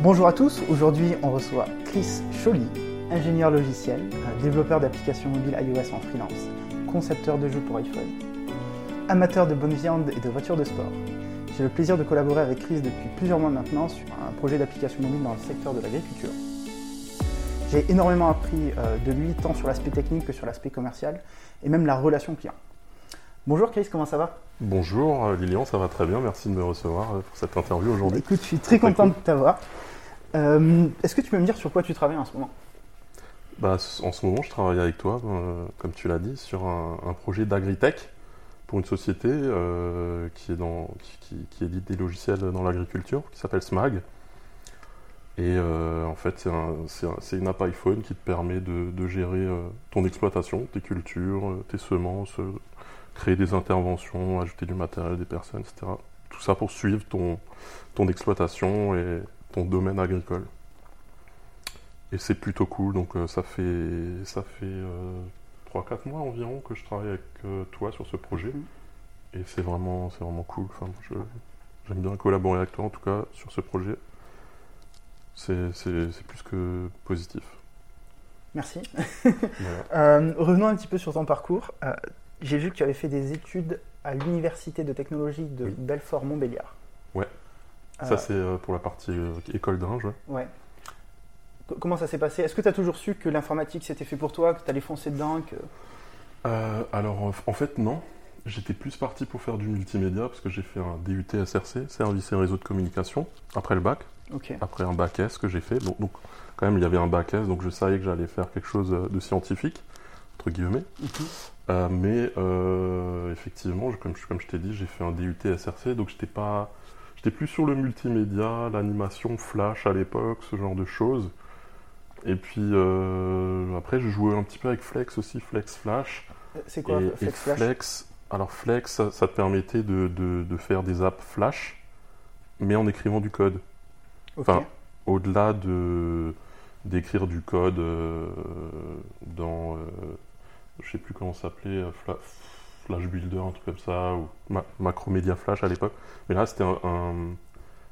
Bonjour à tous, aujourd'hui on reçoit Chris Choly, ingénieur logiciel, euh, développeur d'applications mobiles iOS en freelance, concepteur de jeux pour iPhone, amateur de bonne viande et de voitures de sport. J'ai le plaisir de collaborer avec Chris depuis plusieurs mois maintenant sur un projet d'application mobile dans le secteur de l'agriculture. J'ai énormément appris euh, de lui tant sur l'aspect technique que sur l'aspect commercial et même la relation client. Bonjour Chris, comment ça va? Bonjour euh, Lilian, ça va très bien, merci de me recevoir euh, pour cette interview aujourd'hui. Écoute, je suis très content de t'avoir. Euh, Est-ce que tu peux me dire sur quoi tu travailles en ce moment? Bah, En ce moment, je travaille avec toi, euh, comme tu l'as dit, sur un, un projet d'agritech pour une société euh, qui, est dans, qui, qui, qui, édite des logiciels dans l'agriculture, qui s'appelle SMAG. Et en fait, c'est un, un, une app iPhone qui te permet de, de gérer ton exploitation, tes cultures, tes semences, créer des interventions, ajouter du matériel, des personnes, etc. Tout ça pour suivre ton, ton exploitation et ton domaine agricole. Et c'est plutôt cool, donc euh, ça fait, ça fait euh, 3-4 mois environ que je travaille avec euh, toi sur ce projet. Mmh. Et c'est vraiment, c'est vraiment cool. Enfin, j'aime bien collaborer avec toi en tout cas sur ce projet. C'est, plus que positif. Merci. voilà. revenons un petit peu sur ton parcours. Euh, j'ai vu que tu avais fait des études à l'Université de technologie de oui. Belfort-Montbéliard. Ouais. Ça, c'est euh, pour la partie euh, école d'Inge. Ouais. Comment ça s'est passé? Est-ce que tu as toujours su que l'informatique c'était fait pour toi, que tu allais foncer dedans que... euh, Alors, en fait, non. J'étais plus parti pour faire du multimédia parce que j'ai fait un DUT SRC, Service et Réseau de Communication, après le bac. Okay. Après un bac S que j'ai fait. Donc, donc, quand même, il y avait un bac S, donc je savais que j'allais faire quelque chose de scientifique, entre guillemets. -hmm. Euh, mais euh, effectivement, comme, comme je t'ai dit, j'ai fait un DUT SRC, donc j'étais pas, j'étais plus sur le multimédia, l'animation flash à l'époque, ce genre de choses. Et puis euh, après, je jouais un petit peu avec Flex aussi, Flex Flash. C'est quoi et, Flex et Flash? Flex, alors Flex, ça, ça te permettait de, de, de, faire des apps Flash, mais en écrivant du code. Okay. Enfin, au-delà de d'écrire du code dans je sais plus comment ça s'appelait, Flash Builder, un truc comme ça, ou Ma Macromedia Flash à l'époque. Mais là, c'était un, un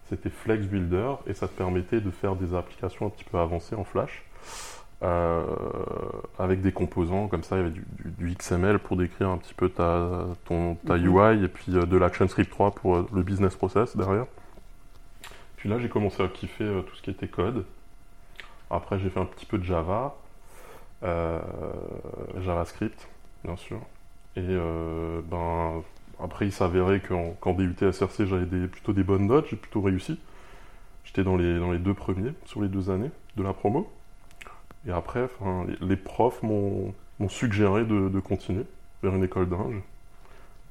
c'était Flex Builder et ça te permettait de faire des applications un petit peu avancées en Flash. Euh, avec des composants comme ça, il y avait du, du, du, XML pour décrire un petit peu ta, ton, ta Mhm. mm -hmm. UI et puis euh, de l'ActionScript 3 pour euh, le business process derrière. Puis là, j'ai commencé à kiffer euh, tout ce qui était code. Après, j'ai fait un petit peu de Java. Euh, JavaScript, bien sûr. Et euh, ben, après, il s'avérait qu'en qu DUT SRC, j'avais des, plutôt des bonnes notes, j'ai plutôt réussi. J'étais dans les, dans les deux premiers sur les deux années de la promo. Et après, les, profs m'ont suggéré de, continuer vers une école d'Inge.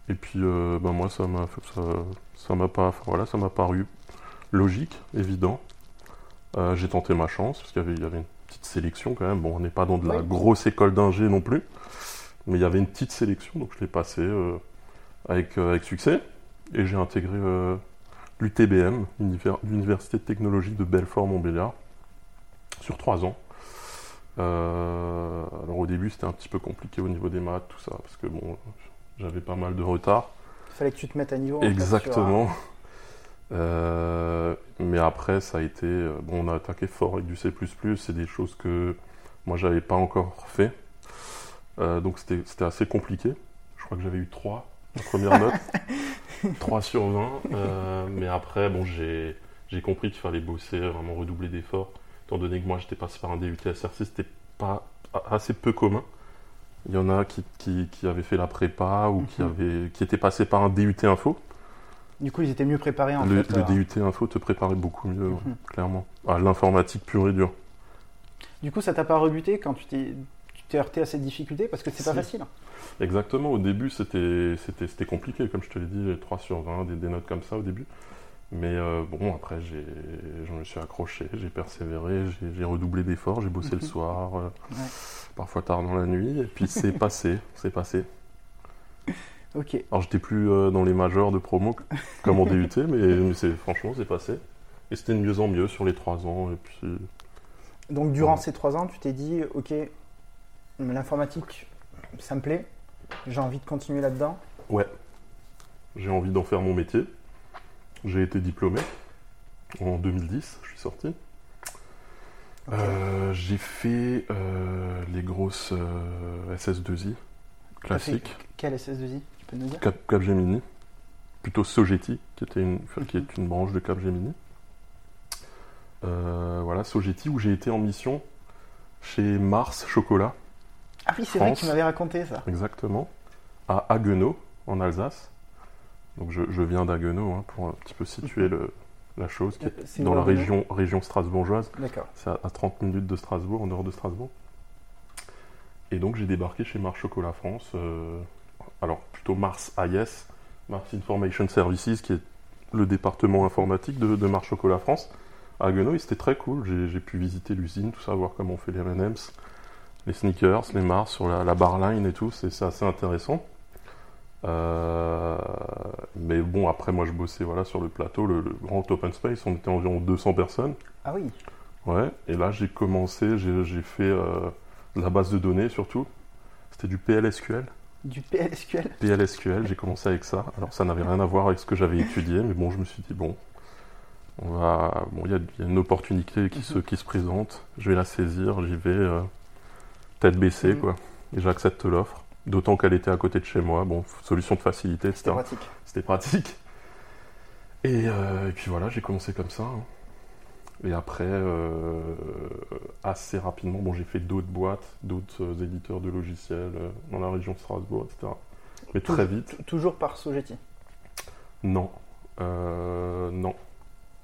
Et puis, euh, ben moi, ça m'a ça, m'a pas, voilà, ça m'a paru logique, évident. J'ai tenté ma chance parce qu'il y y avait une petite sélection quand même. Bon, on n'est pas dans de la oui. grosse école d'ingé non plus, mais il y avait une petite sélection, donc je l'ai passé euh, avec, euh, avec succès. Et j'ai intégré euh, l'UTBM, l'Université de technologie de Belfort-Montbéliard, sur trois ans. Euh, alors au début, c'était un petit peu compliqué au niveau des maths, tout ça, parce que bon, j'avais pas mal de retard. Il fallait que tu te mettes à niveau. Exactement. Fait, sur... Euh, mais après, ça a été. Bon, on a attaqué fort avec du C, c'est des choses que moi, j'avais pas encore fait. Euh, donc, c'était assez compliqué. Je crois que j'avais eu 3 la première note. 3 sur 20. Euh, mais après, bon, j'ai compris qu'il fallait bosser, vraiment redoubler d'efforts. Étant donné que moi, j'étais passé par un DUT SRC, c'était pas assez peu commun. Il y en a qui, qui, qui avaient fait la prépa ou mm -hmm. qui, avaient, qui étaient passés par un DUT Info. Du coup, ils étaient mieux préparés en le, fait. Le DUT Info te préparait beaucoup mieux, mm -hmm. ouais, clairement. À l'informatique pure et dure. Du coup, ça t'a pas rebuté quand tu t'es heurté à cette difficulté? Parce que c'est pas facile. Exactement, au début, c'était compliqué, comme je te l'ai dit, 3 sur 20, des, des, notes comme ça au début. Mais euh, bon, après, je me suis accroché, j'ai persévéré, j'ai redoublé d'efforts, j'ai bossé le soir, euh, ouais. parfois tard dans la nuit, et puis c'est passé, c'est passé. Ok. Alors j'étais plus euh, dans les majors de promo comme en DUT, mais, mais c'est franchement c'est passé. Et c'était de mieux en mieux sur les trois ans. Et puis. Donc durant ouais. ces trois ans, tu t'es dit, ok, l'informatique, ça me plaît, j'ai envie de continuer là-dedans. Ouais. J'ai envie d'en faire mon métier. J'ai été diplômé. En 2010, je suis sorti. Euh, j'ai fait euh, les grosses euh, SS2I T'as fait classiques. Quel SS2I Tu peux nous dire Cap, Capgemini, plutôt Sogeti, qui, était une, qui est une branche de Capgemini. Euh, voilà, Sogeti, où j'ai été en mission chez Mars Chocolat, Ah oui, c'est vrai que tu m'avais raconté ça. exactement, à Haguenau, en Alsace. Donc je, je viens d'Haguenau, hein, pour un petit peu situer le- la chose, qui est dans la région, région strasbourgeoise. D'accord. C'est à, à 30 minutes de Strasbourg, en dehors de Strasbourg. Et donc j'ai débarqué chez Mars Chocolat France, euh, alors plutôt Mars AIS, Mars Information Services, qui est le département informatique de, de Mars Chocolat France, à Haguenau, et c'était très cool. J'ai pu visiter l'usine, tout ça, voir comment on fait les M&M's, les sneakers, les Mars sur la, la barline et tout, c'est assez intéressant. Euh, mais bon, après moi je bossais voilà, sur le plateau, le, le grand open space, on était environ 200 personnes. Ah oui. Ouais, et là j'ai commencé, j'ai fait euh, la base de données surtout. C'était du PLSQL. Du PLSQL PLSQL, j'ai commencé avec ça. Alors ça n'avait rien à voir avec ce que j'avais étudié, mais bon, je me suis dit, bon, on va. Bon, il y, a- il y a une opportunité qui se, qui se présente, je vais la saisir, j'y vais euh, tête baissée, Mhm. quoi. Et j'accepte l'offre. D'autant qu'elle était à côté de chez moi, bon, solution de facilité, C'était etc. pratique. C'était pratique. Et, euh, et puis voilà, j'ai commencé comme ça. hein. Et après, euh, assez rapidement, bon, j'ai fait d'autres boîtes, d'autres euh, éditeurs de logiciels euh, dans la région de Strasbourg, etc. Mais Tou- très vite, tou- Toujours par Sogeti? non. Euh, non.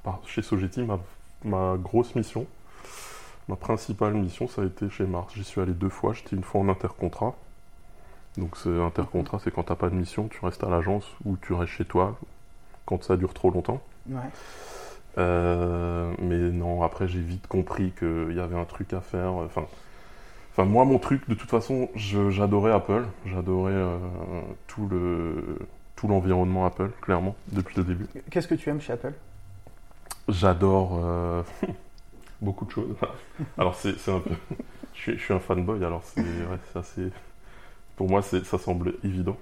Par- chez Sogeti, ma, ma grosse mission, ma principale mission, ça a été chez Mars. J'y suis allé deux fois. J'étais une fois en intercontrat. Donc, c'est intercontrat, c'est quand t'as pas de mission, tu restes à l'agence ou tu restes chez toi quand ça dure trop longtemps. Ouais. Euh, mais non, après j'ai vite compris qu'il y avait un truc à faire. Enfin, enfin moi mon truc, de toute façon, j'adorais Apple, j'adorais euh, tout le tout l'environnement Apple, clairement, depuis le début. Qu'est-ce que tu aimes chez Apple? J'adore euh, beaucoup de choses. Alors c'est un peu, je suis, je suis un fanboy, alors c'est ouais, assez- pour moi ça semble évident.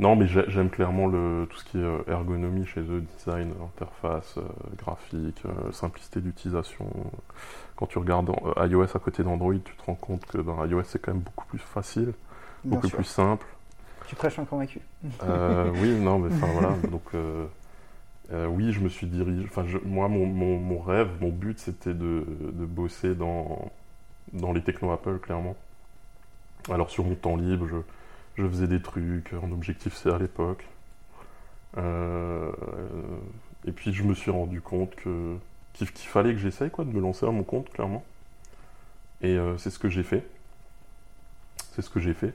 Non, mais j'ai- j'aime clairement le, tout ce qui est euh, ergonomie chez eux, design, interface, euh, graphique, euh, simplicité d'utilisation. Quand tu regardes euh, iOS à côté d'Android, tu te rends compte que dans iOS c'est quand même beaucoup plus facile, Bien beaucoup sûr. plus simple. Tu prêches un convaincu. Euh, oui, non, mais enfin voilà. Donc, euh, euh, oui, je me suis dirigé. Enfin, moi, mon, mon- mon rêve, mon but, c'était de, de bosser dans, dans les techno Apple, clairement. Alors, sur mon temps libre, je, je faisais des trucs en Objective-C à l'époque. Euh, et puis, je me suis rendu compte que qu'il fallait que j'essaye quoi, de me lancer à mon compte, clairement. Et euh, c'est ce que j'ai fait. C'est ce que j'ai fait.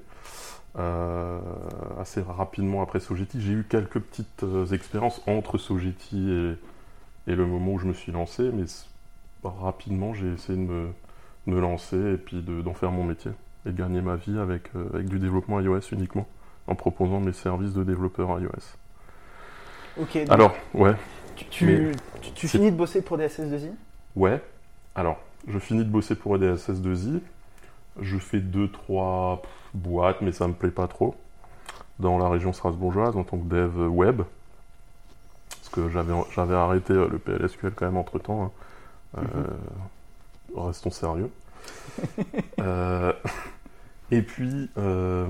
Euh, assez rapidement après Sogeti. J'ai eu quelques petites expériences entre Sogeti et, le moment où je me suis lancé, mais c- rapidement j'ai essayé de me, lancer et puis de- d'en faire mon métier et de gagner ma vie avec, euh, avec du développement iOS uniquement, en proposant mes services de développeur iOS. Ok, donc Alors, ouais, tu, tu, mais- tu- tu c'est- finis de bosser pour des SS2I ouais, alors, je finis de bosser pour EDSS 2i, je fais deux, trois boîtes, mais ça me plaît pas trop. dans la région strasbourgeoise en tant que dev web. Parce que j'avais, j'avais arrêté euh, le PLSQL quand même entre temps. Restons sérieux. Euh, et puis, euh,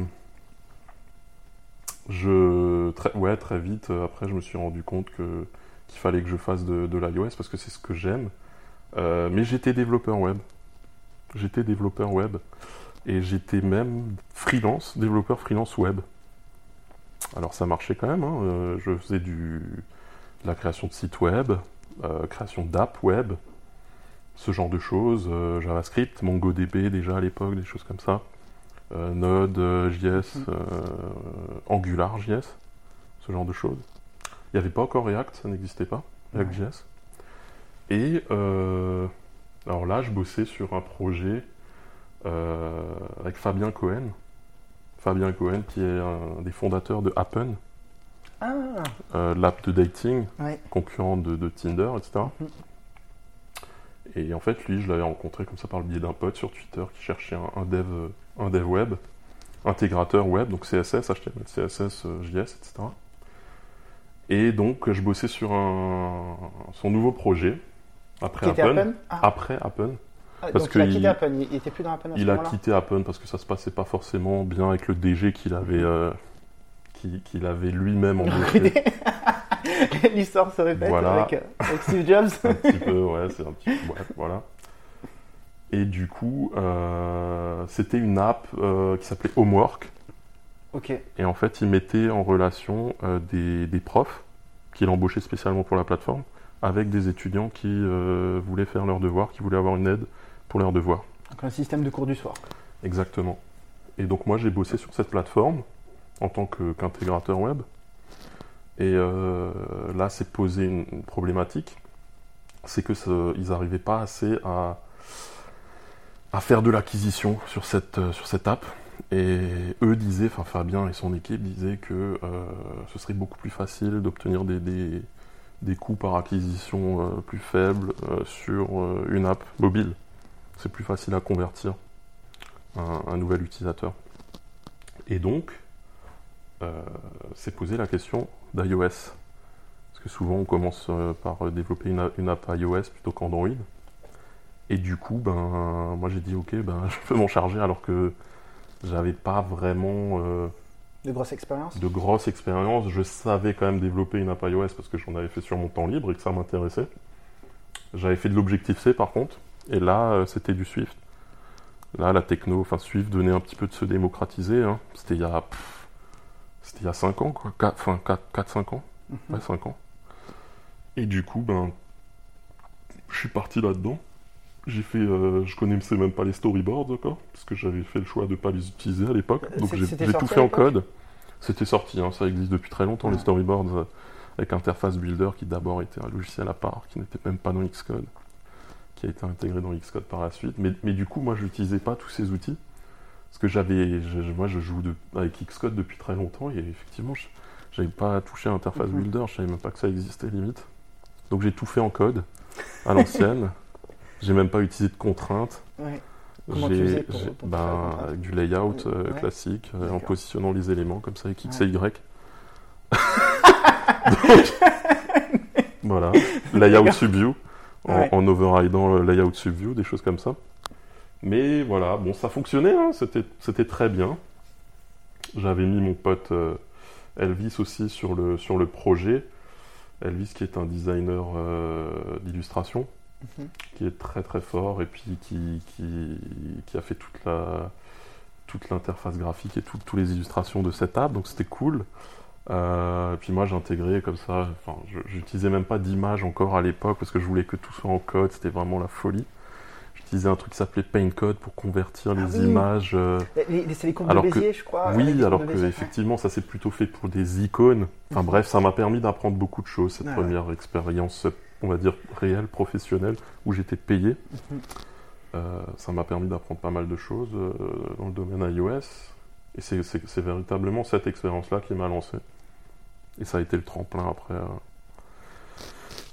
je, très, ouais, très vite, euh, après, je me suis rendu compte que, qu'il fallait que je fasse de, de l'iOS parce que c'est ce que j'aime. Euh, mais j'étais développeur web. J'étais développeur web. Et j'étais même freelance, développeur freelance web. Alors ça marchait quand même. hein. Je faisais du, de la création de sites web, création d'app web, ce genre de choses. JavaScript, MongoDB déjà à l'époque, des choses comme ça. Euh, Node, euh, JS, Mhm. euh, Angular JS, ce genre de choses. Il n'y avait pas encore React, ça n'existait pas, React.js. Et euh, alors là, je bossais sur un projet avec Fabien Cohen. Fabien Cohen, qui est un des fondateurs de Appen, Ah, euh, l'app de dating, ouais. concurrent de, de Tinder, etc. Mhm. Et en fait, lui, je l'avais rencontré comme ça par le biais d'un pote sur Twitter qui cherchait un, un dev, un dev web, intégrateur web, donc CSS, HTML, CSS, euh, JS, etc. Et donc, je bossais sur un, son nouveau projet. Après Appen. Appen Ah, Après Appen. ah, parce donc il a que quitté il- Appen, il, était plus dans Appen à ce Il a quitté Appen parce que ça se passait pas forcément bien avec le DG qu'il avait, euh, qu'il avait lui-même embauché. L'histoire se répète Voilà. avec, euh, avec Steve Jobs. un petit peu, ouais, c'est un petit ouais, voilà. Et du coup, euh, c'était une app euh, qui s'appelait Homework. ok, Et en fait, il mettait en relation euh, des, des profs qu'il embauchait spécialement pour la plateforme avec des étudiants qui voulaient faire leurs devoirs, qui voulaient avoir une aide pour leurs devoirs. donc un système de cours du soir. Exactement. Et donc moi j'ai bossé sur cette plateforme en tant que- qu'intégrateur web. Et là c'est posé une, une problématique, c'est que ce- ils n'arrivaient pas assez à, à faire de l'acquisition sur cette, euh, sur cette app. Et eux disaient, enfin Fabien et son équipe disaient que euh, ce serait beaucoup plus facile d'obtenir des, des, des coûts par acquisition euh, plus faibles sur une app mobile. C'est plus facile à convertir un, nouvel utilisateur. Et donc, c'est posé la question d'iOS. Parce que souvent, on commence par développer une, une app iOS plutôt qu'Android. Et du coup, ben, moi j'ai dit, ok, ben, je peux m'en charger alors que j'avais pas vraiment euh, De grosses expériences? de grosses expériences. Je savais quand même développer une app iOS parce que j'en avais fait sur mon temps libre et que ça m'intéressait. J'avais fait de l'Objective-C par contre. Et là, euh, c'était du Swift. Là, la techno, enfin Swift venait un petit peu de se démocratiser. hein. C'était il y a, c'était il y a 5 ans, quoi. 4, enfin 4-5 ans. Mhm. Ouais, 5 ans. Et du coup, ben, je suis parti là-dedans. J'ai fait, euh, je connaissais même pas les storyboards encore, parce que j'avais fait le choix de pas les utiliser à l'époque. Euh, Donc j'ai tout fait en code. C'était sorti, hein, ça existe depuis très longtemps, les Ouais. storyboards, euh, avec Interface Builder, qui d'abord était un logiciel à part, qui n'était même pas dans Xcode, qui a été intégré dans Xcode par la suite. Mais, mais du coup, moi, je n'utilisais pas tous ces outils, parce que j'avais, moi, je joue de- avec Xcode depuis très longtemps, et effectivement, je n'avais pas touché à Interface Mhm. Builder, je savais même pas que ça existait limite. Donc j'ai tout fait en code, à l'ancienne. j'ai même pas utilisé de contraintes. Ouais. Comment tu J'ai- faisais pour- j'ai- pour ben, avec du layout euh, Ouais. classique, euh, en positionnant les éléments comme ça avec X et Y. Donc, voilà, layout subview, en, en overridant le layout subview, des choses comme ça. Mais voilà, bon, ça fonctionnait, hein, c'était c'était très bien. J'avais mis mon pote euh, Elvis aussi sur le, sur le projet. Elvis qui est un designer euh, d'illustration Qui est très très fort et puis qui, qui, qui a fait toute la toute l'interface graphique et tout- toutes les illustrations de cette app, donc c'était cool. Euh, et puis moi j'ai intégré comme ça, enfin j'utilisais même pas d'image encore à l'époque parce que je voulais que tout soit en code, c'était vraiment la folie. J'utilisais un truc qui s'appelait PaintCode pour convertir Ah les oui. images. euh, Les- les- C'est les courbes Alors de que- je crois. les oui, alors que Bézier, ouais. effectivement, ça c'est plutôt fait pour des icônes. Enfin Mhm. bref, ça m'a permis d'apprendre beaucoup de choses, cette Ouais, première expérience, on va dire, réelle, professionnelle, où j'étais payé. Mhm. Euh, ça m'a permis d'apprendre pas mal de choses euh, dans le domaine iOS. Et c'est- véritablement cette expérience-là qui m'a lancé. Et ça a été le tremplin après euh,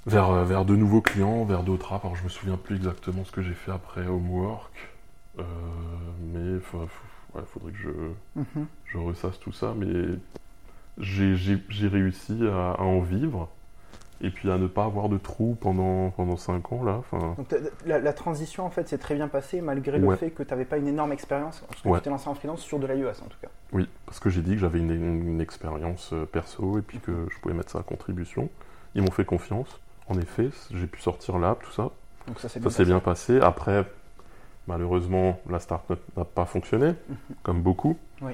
vers, vers de nouveaux clients, vers d'autres apps. Alors je me souviens plus exactement ce que j'ai fait après Homework. Mais il faudrait que je, Mhm. je ressasse tout ça, mais j'ai- réussi à, à en vivre et puis à ne pas avoir de trou pendant, pendant 5 ans là. Donc la, la transition en fait s'est très bien passée malgré Ouais. le fait que tu n'avais pas une énorme expérience parce que Ouais. tu t'es lancé en freelance sur de l'iOS en tout cas. oui, parce que j'ai dit que j'avais une, une- une expérience euh, perso et puis que je pouvais mettre ça à contribution. Ils m'ont fait confiance. En effet, j'ai pu sortir l'app, tout ça. Donc ça s'est bien passé. bien passé. Après, malheureusement, la start-up n'a pas fonctionné, comme beaucoup. Oui.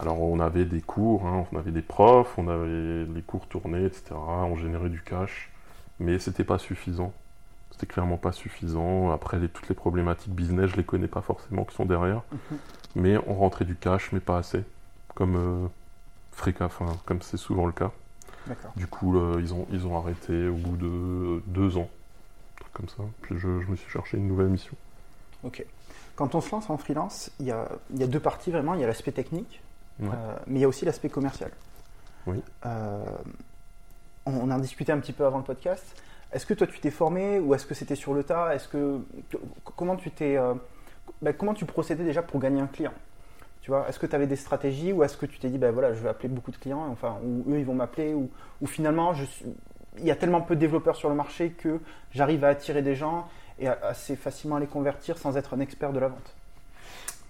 Alors, on avait des cours, hein, on avait des profs, on avait les cours tournés, etc. On générait du cash, mais c'était pas suffisant. C'était clairement pas suffisant. Après, les- toutes les problématiques business, je les connais pas forcément qui sont derrière, Mhm. mais on rentrait du cash, mais pas assez, comme euh, enfin, comme c'est souvent le cas. Du coup, euh, ils, ont, ils ont arrêté au bout de deux ans, truc comme ça. Puis je, je me suis cherché une nouvelle mission. Ok. Quand on se lance en freelance, il y a, il y a deux parties vraiment. Il y a l'aspect technique, Ouais. euh, mais il y a aussi l'aspect commercial. Oui. Euh, on, on en discutait un petit peu avant le podcast. Est-ce que toi tu t'es formé ou est-ce que c'était sur le tas? Est-ce que comment tu t'es euh, bah, comment tu procédais déjà pour gagner un client? Tu vois, est-ce que tu avais des stratégies ou est-ce que tu t'es dit, ben voilà, je vais appeler beaucoup de clients, enfin, ou eux ils vont m'appeler, ou, ou finalement je suis- il y a tellement peu de développeurs sur le marché que j'arrive à attirer des gens et assez facilement à les convertir sans être un expert de la vente?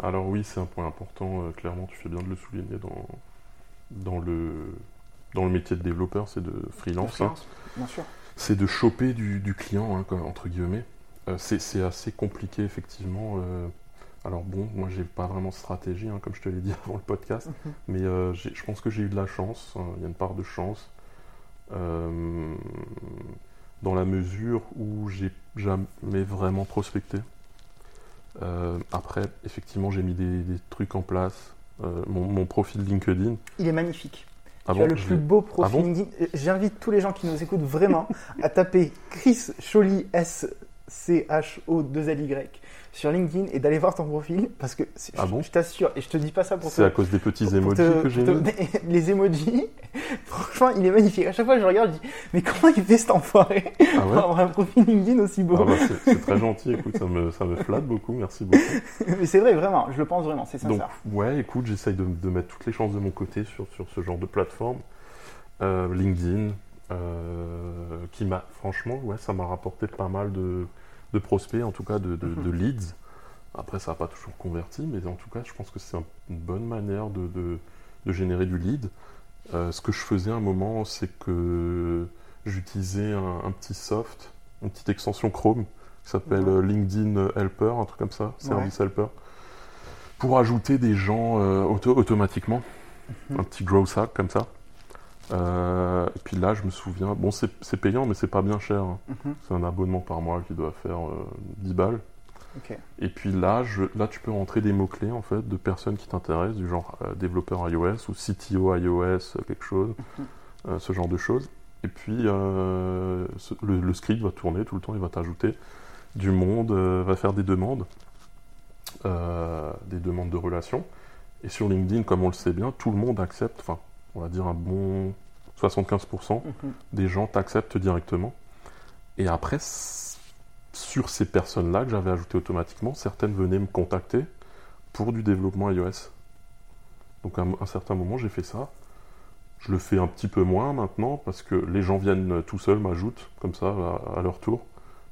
Alors oui, c'est un point important, euh, clairement, tu fais bien de le souligner dans, dans, le, dans le métier de développeur, c'est de freelance. hein. Bien sûr. c'est de choper du, du client, hein, entre guillemets. Euh, c'est assez compliqué, effectivement. euh. alors bon, moi, j'ai pas vraiment de stratégie, hein, comme je te l'ai dit avant le podcast, Mhm. mais je pense que j'ai eu de la chance. Il y a une part de chance. dans la mesure où j'ai jamais vraiment prospecté. Euh, après, effectivement, j'ai mis des, des trucs en place. Euh, mon, mon profil LinkedIn. Il est magnifique. Ah tu bon, as le plus beau profil Ah bon LinkedIn. Euh, J'invite tous les gens qui nous écoutent vraiment à taper Chris Choly S C H O 2 L Y sur LinkedIn et d'aller voir ton profil parce que Ah je, bon je t'assure et je te dis pas ça pour C'est à cause des petits pour emojis te- que j'ai pour les emojis. Franchement, il est magnifique. À chaque fois, je regarde, je dis mais comment il fait cet enfoiré Ah pour ouais avoir un profil LinkedIn aussi beau Ah bah, c'est- très gentil, écoute, ça me, ça me flatte beaucoup, merci beaucoup. Mais c'est vrai, vraiment. Je le pense vraiment. C'est Donc, sincère. ouais, écoute, j'essaye de, de mettre toutes les chances de mon côté sur, sur ce genre de plateforme. Euh, LinkedIn, euh, qui m'a, franchement, ouais, ça m'a rapporté pas mal de, de prospects, en tout cas de, de- Mhm. de leads. Après, ça n'a pas toujours converti, mais en tout cas, je pense que c'est un- une bonne manière de, de- de générer du lead. Euh, ce que je faisais à un moment, c'est que j'utilisais un, un petit soft, une petite extension Chrome qui s'appelle Mhm. euh, LinkedIn Helper, un truc comme ça, Service Helper, pour ajouter des gens euh, auto- automatiquement. Mhm. Un petit growth hack comme ça. Euh, et puis là, je me souviens, bon, c'est payant, mais c'est pas bien cher. Mhm. C'est un abonnement par mois qui doit faire euh, 10 balles. Et puis là, je, là, tu peux rentrer des mots-clés en fait de personnes qui t'intéressent, du genre euh, développeur iOS ou CTO iOS, quelque chose, Mhm. euh, ce genre de choses. Et puis ce- le, le script va tourner tout le temps, il va t'ajouter du monde, va faire des demandes, des demandes de relations. Et sur LinkedIn, comme on le sait bien, tout le monde accepte, enfin, on va dire un bon 75% Mhm. des gens t'acceptent directement. Et après, sur ces personnes-là que j'avais ajoutées automatiquement, certaines venaient me contacter pour du développement iOS. Donc à un, certain moment, j'ai fait ça. Je le fais un petit peu moins maintenant parce que les gens viennent euh, tout seuls, m'ajoutent comme ça à, leur tour.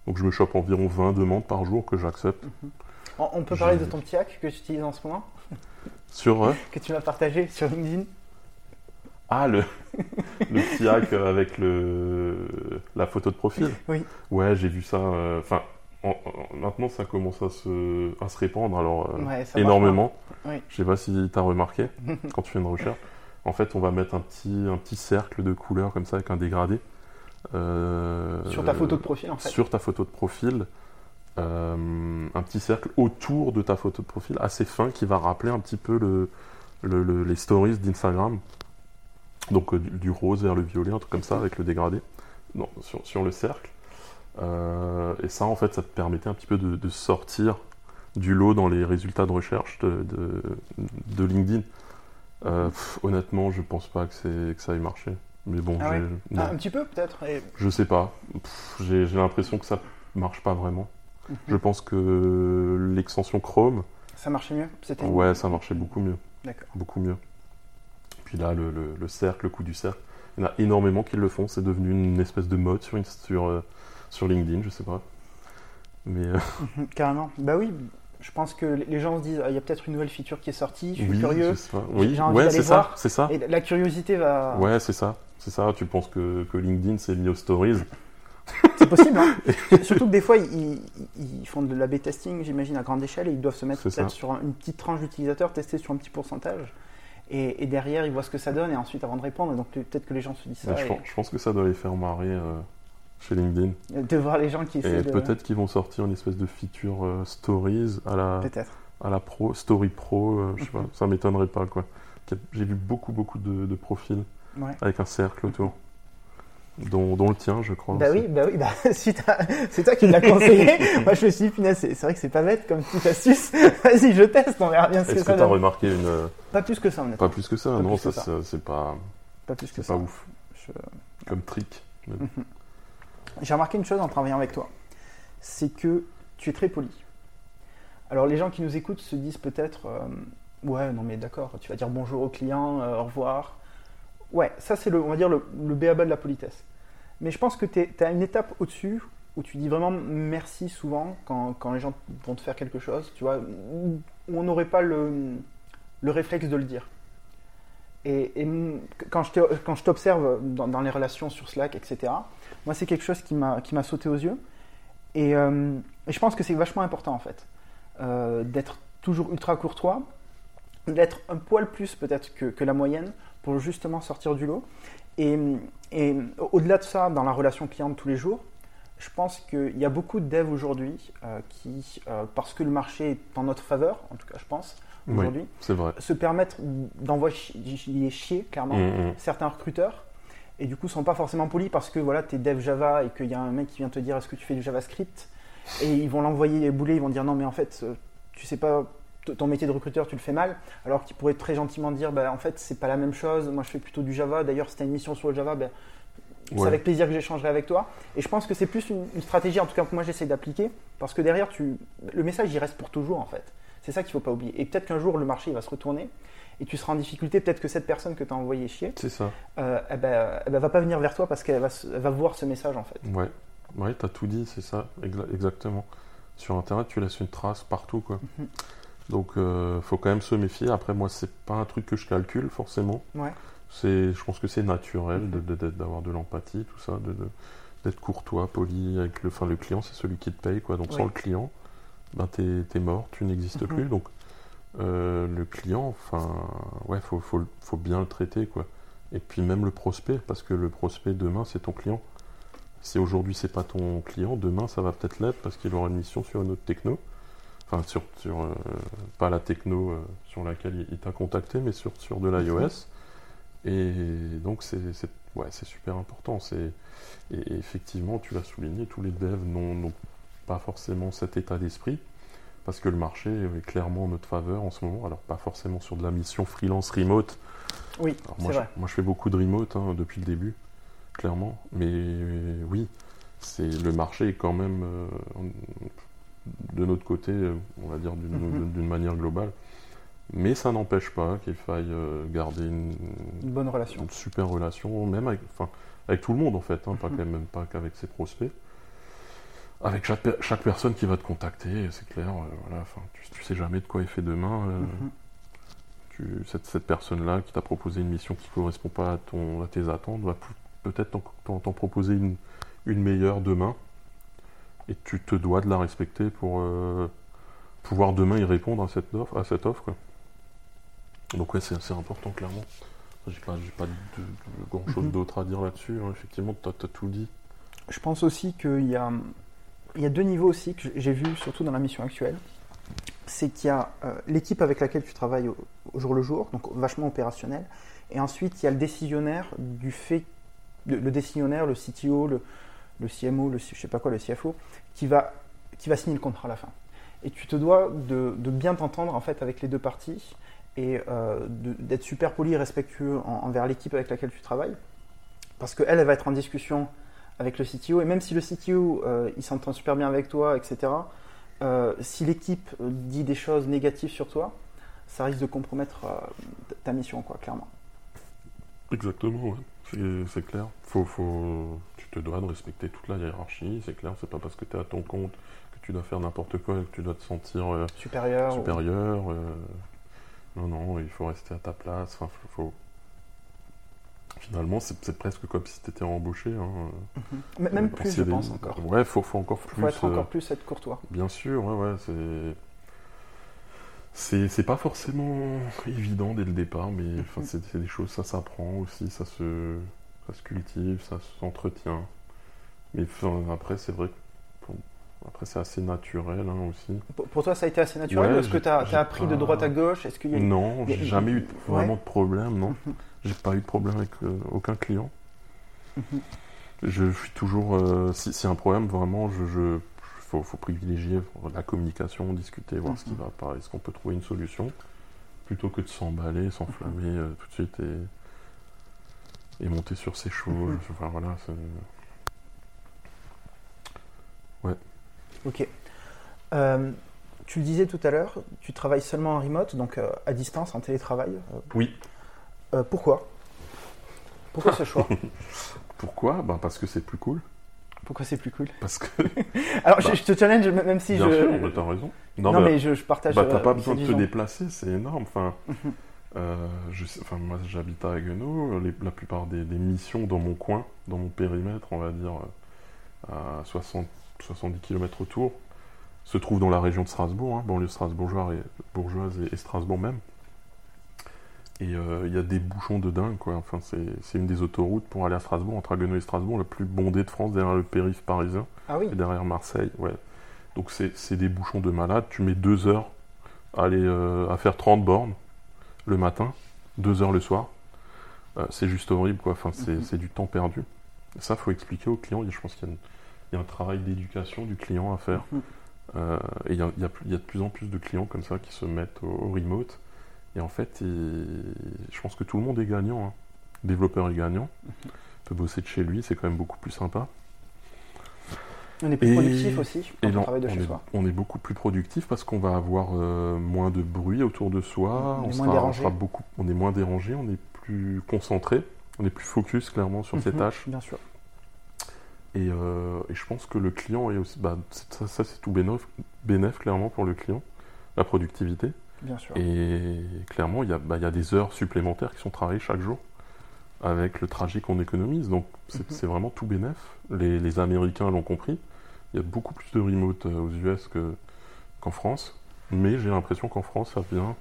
Donc je me chope environ 20 demandes par jour que j'accepte. On, on peut parler de ton petit hack que tu utilises en ce moment, Sur euh, que tu m'as partagé sur LinkedIn? Ah le, le petit hack avec le la photo de profil. Oui. Ouais, j'ai vu ça. euh, Enfin, en- en- maintenant ça commence à se à se répandre. Alors euh, Ouais, énormément. Oui. Je sais pas si tu as remarqué quand tu fais une recherche. En fait, on va mettre un petit, un petit cercle de couleurs comme ça avec un dégradé. euh, Sur ta photo de profil, en fait. Sur ta photo de profil. un petit cercle autour de ta photo de profil assez fin qui va rappeler un petit peu le, le- le- les stories d'Instagram. Donc euh, du, du rose vers le violet, un truc comme ça avec le dégradé non, sur, sur le cercle. Euh, et ça, en fait, ça te permettait un petit peu de, de sortir du lot dans les résultats de recherche de, de, de LinkedIn. Euh, pff, honnêtement, je pense pas que, ça ait marché. Mais bon, Ah ouais j'ai- non, Ah, un petit peu peut-être. et- je sais pas. J'ai l'impression que ça marche pas vraiment. Mhm. Je pense que l'extension Chrome, Ça marchait mieux? C'était ouais, ça marchait beaucoup mieux. D'accord. Beaucoup mieux. Puis là, le, le- le cercle, le coup du cercle, il y en a énormément qui le font. C'est devenu une espèce de mode sur, euh, sur LinkedIn, je sais pas. Mais euh, Mhm, Carrément. Bah oui, je pense que les gens se disent ah, il y a peut-être une nouvelle feature qui est sortie, je suis oui, curieux. Oui, j'ai envie ouais, d'aller c'est ça, voir. c'est ça. Et la curiosité va. Ouais, c'est ça, c'est ça. Tu penses que, que LinkedIn c'est lié aux stories? C'est possible, hein. Surtout que des fois, ils, ils- font de l'A-B testing, j'imagine, à grande échelle, et ils doivent se mettre peut-être sur un- une petite tranche d'utilisateurs, tester sur un petit pourcentage. Et, et derrière, ils voient ce que ça donne, et ensuite, avant de répondre, donc peut-être que les gens se disent ça. je, et- pense, je pense que ça doit les faire marrer euh, chez LinkedIn. de voir les gens qui essaient Et de. peut-être qu'ils vont sortir une espèce de feature euh, stories à la, à la pro, story pro, euh, je sais Mhm. pas, ça m'étonnerait pas quoi. J'ai vu beaucoup beaucoup de, de profils Ouais. avec un cercle autour, dont, dont le tien, je crois. Bah aussi. oui, bah oui, bah, si t'as- c'est toi qui me l'as conseillé. Moi, je me suis dit, punaise, c'est vrai que c'est pas bête comme petite astuce. Vas-y, je teste, on verra bien ce que Est-ce que ça tu as donne. remarqué une. euh, Pas plus que ça, honnêtement. Pas plus que ça, Pas non, que ça, c'est pas, Pas plus que c'est ça. pas ouf Je- comme trick. Bon. J'ai remarqué une chose en travaillant avec toi, c'est que tu es très poli. Alors les gens qui nous écoutent se disent peut-être, euh, Ouais, non mais d'accord, tu vas dire bonjour au client, euh, au revoir. Ouais, ça c'est le, on va dire le, le béaba de la politesse. Mais je pense que tu as une étape au-dessus où tu dis vraiment merci souvent quand, quand, les gens vont te faire quelque chose, tu vois, où on n'aurait pas le, le, réflexe de le dire. Et, quand je t'observe dans, les relations sur Slack, etc., moi c'est quelque chose qui m'a sauté aux yeux. Et, euh, et je pense que c'est vachement important en fait, euh, d'être toujours ultra courtois, d'être un poil plus peut-être que, que, la moyenne pour justement sortir du lot. Et, et au-delà de ça, dans la relation client de tous les jours, je pense qu'il y a beaucoup de devs aujourd'hui euh, qui, euh, parce que le marché est en notre faveur, en tout cas je pense, aujourd'hui, oui, se permettent d'envoyer chier clairement mmh, mmh. certains recruteurs. Et du coup sont pas forcément polis parce que voilà, tu es dev Java et qu'il y a un mec qui vient te dire est-ce que tu fais du JavaScript? Et ils vont l'envoyer bouler, ils vont dire non mais en fait euh, tu sais pas ton métier de recruteur tu le fais mal alors qu'ils pourraient très gentiment dire bah, en fait c'est pas la même chose, moi je fais plutôt du Java, d'ailleurs si tu as une mission sur le Java, ben, c'est avec plaisir que j'échangerai avec toi. Et je pense que c'est plus une, une, stratégie, en tout cas que moi j'essaie d'appliquer, parce que derrière, tu, le message il reste pour toujours en fait. C'est ça qu'il ne faut pas oublier. Et peut-être qu'un jour le marché il va se retourner et tu seras en difficulté. Peut-être que cette personne que tu as envoyé chier, c'est ça. Euh, elle, ben, elle ben, va pas venir vers toi parce qu'elle va, elle va voir ce message en fait. Ouais, ouais tu as tout dit, c'est ça, exactement. Sur Internet, tu laisses une trace partout quoi. Mm -hmm. Donc, euh, faut quand même se méfier. Après, moi, c'est pas un truc que je calcule forcément. Ouais. C'est, je pense que c'est naturel d'avoir de, de, l'empathie, tout ça, d'être courtois, poli avec le, enfin, le client, c'est celui qui te paye, quoi. Donc, oui. sans le client, ben, t'es es mort, tu n'existes mm -hmm. plus. Donc, euh, le client, enfin, ouais, faut, faut, faut, bien le traiter, quoi. Et puis même le prospect, parce que le prospect demain, c'est ton client. Si aujourd'hui c'est pas ton client, demain ça va peut-être l'être parce qu'il aura une mission sur une autre techno. Enfin, sur, sur euh, pas la techno euh, sur laquelle il, t'a contacté, mais sur, sur de l'iOS. -hmm. Et donc c'est ouais, super important. Et effectivement, tu l'as souligné, tous les devs n'ont pas forcément cet état d'esprit parce que le marché est clairement en notre faveur en ce moment. Alors pas forcément sur de la mission freelance remote. Oui, moi, je, vrai. moi je fais beaucoup de remote hein, depuis le début, clairement. Mais oui, c'est le marché est quand même euh, de notre côté, on va dire d'une mm -hmm. manière globale. Mais ça n'empêche pas qu'il faille euh, garder une, une, bonne relation, une super relation, même avec, enfin, avec tout le monde en fait, hein, pas, même pas qu'avec ses prospects. Avec chaque, chaque, personne qui va te contacter, c'est clair, euh, voilà, tu, tu sais jamais de quoi il fait demain. Euh, tu, cette, cette personne-là qui t'a proposé une mission qui ne correspond pas à, ton, à tes attentes va peut-être t'en proposer une, une, meilleure demain. Et tu te dois de la respecter pour euh, pouvoir demain y répondre à cette offre. À cette offre quoi. Donc ouais, c'est important, clairement. J'ai pas, pas de, de, de grand chose mm -hmm. d'autre à dire là-dessus. Hein. Effectivement, tu as, as, tout dit. Je pense aussi qu'il y a, il y a deux niveaux aussi que j'ai vu, surtout dans la mission actuelle. C'est qu'il y a euh, l'équipe avec laquelle tu travailles au, au, jour le jour, donc vachement opérationnel. Et ensuite, il y a le décisionnaire du fait, le, le décisionnaire, le CTO, le, le CMO, le, je sais pas quoi, le CFO, qui va, qui va signer le contrat à la fin. Et tu te dois de, de bien t'entendre en fait avec les deux parties et euh, d'être super poli et respectueux en, envers l'équipe avec laquelle tu travailles. Parce qu'elle, elle va être en discussion avec le CTO, et même si le CTO, euh, il s'entend super bien avec toi, etc., euh, si l'équipe dit des choses négatives sur toi, ça risque de compromettre ta mission, quoi, clairement. Exactement, ouais. c'est clair. Faut, faut, te dois de respecter toute la hiérarchie, c'est clair, c'est pas parce que tu es à ton compte que tu dois faire n'importe quoi et que tu dois te sentir supérieur. supérieur ou... Non, non, il faut rester à ta place. Enfin, faut... Finalement, c'est presque comme si tu étais embauché. Hein. Mm -hmm. Même plus, je pense, encore. Ouais, il faut, faut, encore plus. Faut être encore euh... plus être courtois. Bien sûr, ouais, ouais, c'est. C'est pas forcément évident dès le départ, mais -hmm. c'est des choses, ça s'apprend aussi, ça se, ça se cultive, ça s'entretient. Mais après, c'est vrai que après, c'est assez naturel hein, aussi. Pour, pour, toi, ça a été assez naturel ouais, Est-ce que tu as, as, appris pas... de droite à gauche? Est-ce qu'il y a... Non, j'ai jamais eu vraiment ouais. de problème, non. j'ai pas eu de problème avec euh, aucun client. je suis toujours. Euh, si, si un problème, vraiment, je. je faut, faut, privilégier la communication, discuter, voir ce qui va pas, est-ce qu'on peut trouver une solution, plutôt que de s'emballer, s'enflammer euh, tout de suite et, et monter sur ses choses. Enfin, voilà, Ouais. Ok. Euh, tu le disais tout à l'heure, tu travailles seulement en remote, donc euh, à distance, en télétravail. Euh, Oui. euh, pourquoi? Pourquoi ce choix? Pourquoi? Bah Parce que c'est plus cool. Pourquoi c'est plus cool? Parce que. Alors, je, Bah. je te challenge, même si Bien je. sûr, mais t'as raison. non, bah, mais je, je partage. bah, t'as euh, pas besoin de te déplacer, c'est énorme. Enfin, Mhm. euh, je sais- enfin, moi, j'habite à Haguenau. Les- la plupart des, des missions dans mon coin, dans mon périmètre, on va dire euh, à 60, 70 km autour, se trouvent dans la région de Strasbourg, hein, banlieue strasbourgeoise et, bourgeoise et, et Strasbourg même. Et euh, il y a des bouchons de dingue, quoi. Enfin, c'est une des autoroutes pour aller à Strasbourg, entre Haguenau et Strasbourg, la plus bondée de France, derrière le périph' parisien Ah oui, et derrière Marseille, ouais. Donc c'est c'est des bouchons de malade. Tu mets deux heures à, aller, euh, à faire 30 bornes le matin, deux heures le soir. Euh, c'est juste horrible, quoi. Enfin, c'est Mhm. c'est du temps perdu. Et ça, faut expliquer aux clients. Je pense qu'il y, a une- il y a un travail d'éducation du client à faire. Mhm. Euh, et il y, a, il y a plus- il y a de plus en plus de clients comme ça qui se mettent au, au remote. Et en fait, il- je pense que tout le monde est gagnant. hein. Le développeur est gagnant. Mhm. Il peut bosser de chez lui, c'est quand même beaucoup plus sympa. On est plus Et- productif aussi quand on travaille de on, chez est, soi. on est beaucoup plus productif parce qu'on va avoir euh, moins de bruit autour de soi, On on, est moins sera, on, dérangé. sera beaucoup, on est moins dérangé, on est plus concentré, on est plus focus clairement sur ses Mhm, tâches. Bien sûr. Et, euh, et je pense que le client est aussi, bah, ça, ça, c'est tout bénéf, bénéf clairement pour le client, la productivité. Bien sûr. Et clairement, il y, a, bah, il y a des heures supplémentaires qui sont travaillées chaque jour avec le trajet qu'on économise. Donc c'est Mhm. vraiment tout bénéf. Les, les Américains l'ont compris. Il y a beaucoup plus de remote euh, aux US que- qu'en France. Mais j'ai l'impression qu'en France, ça vient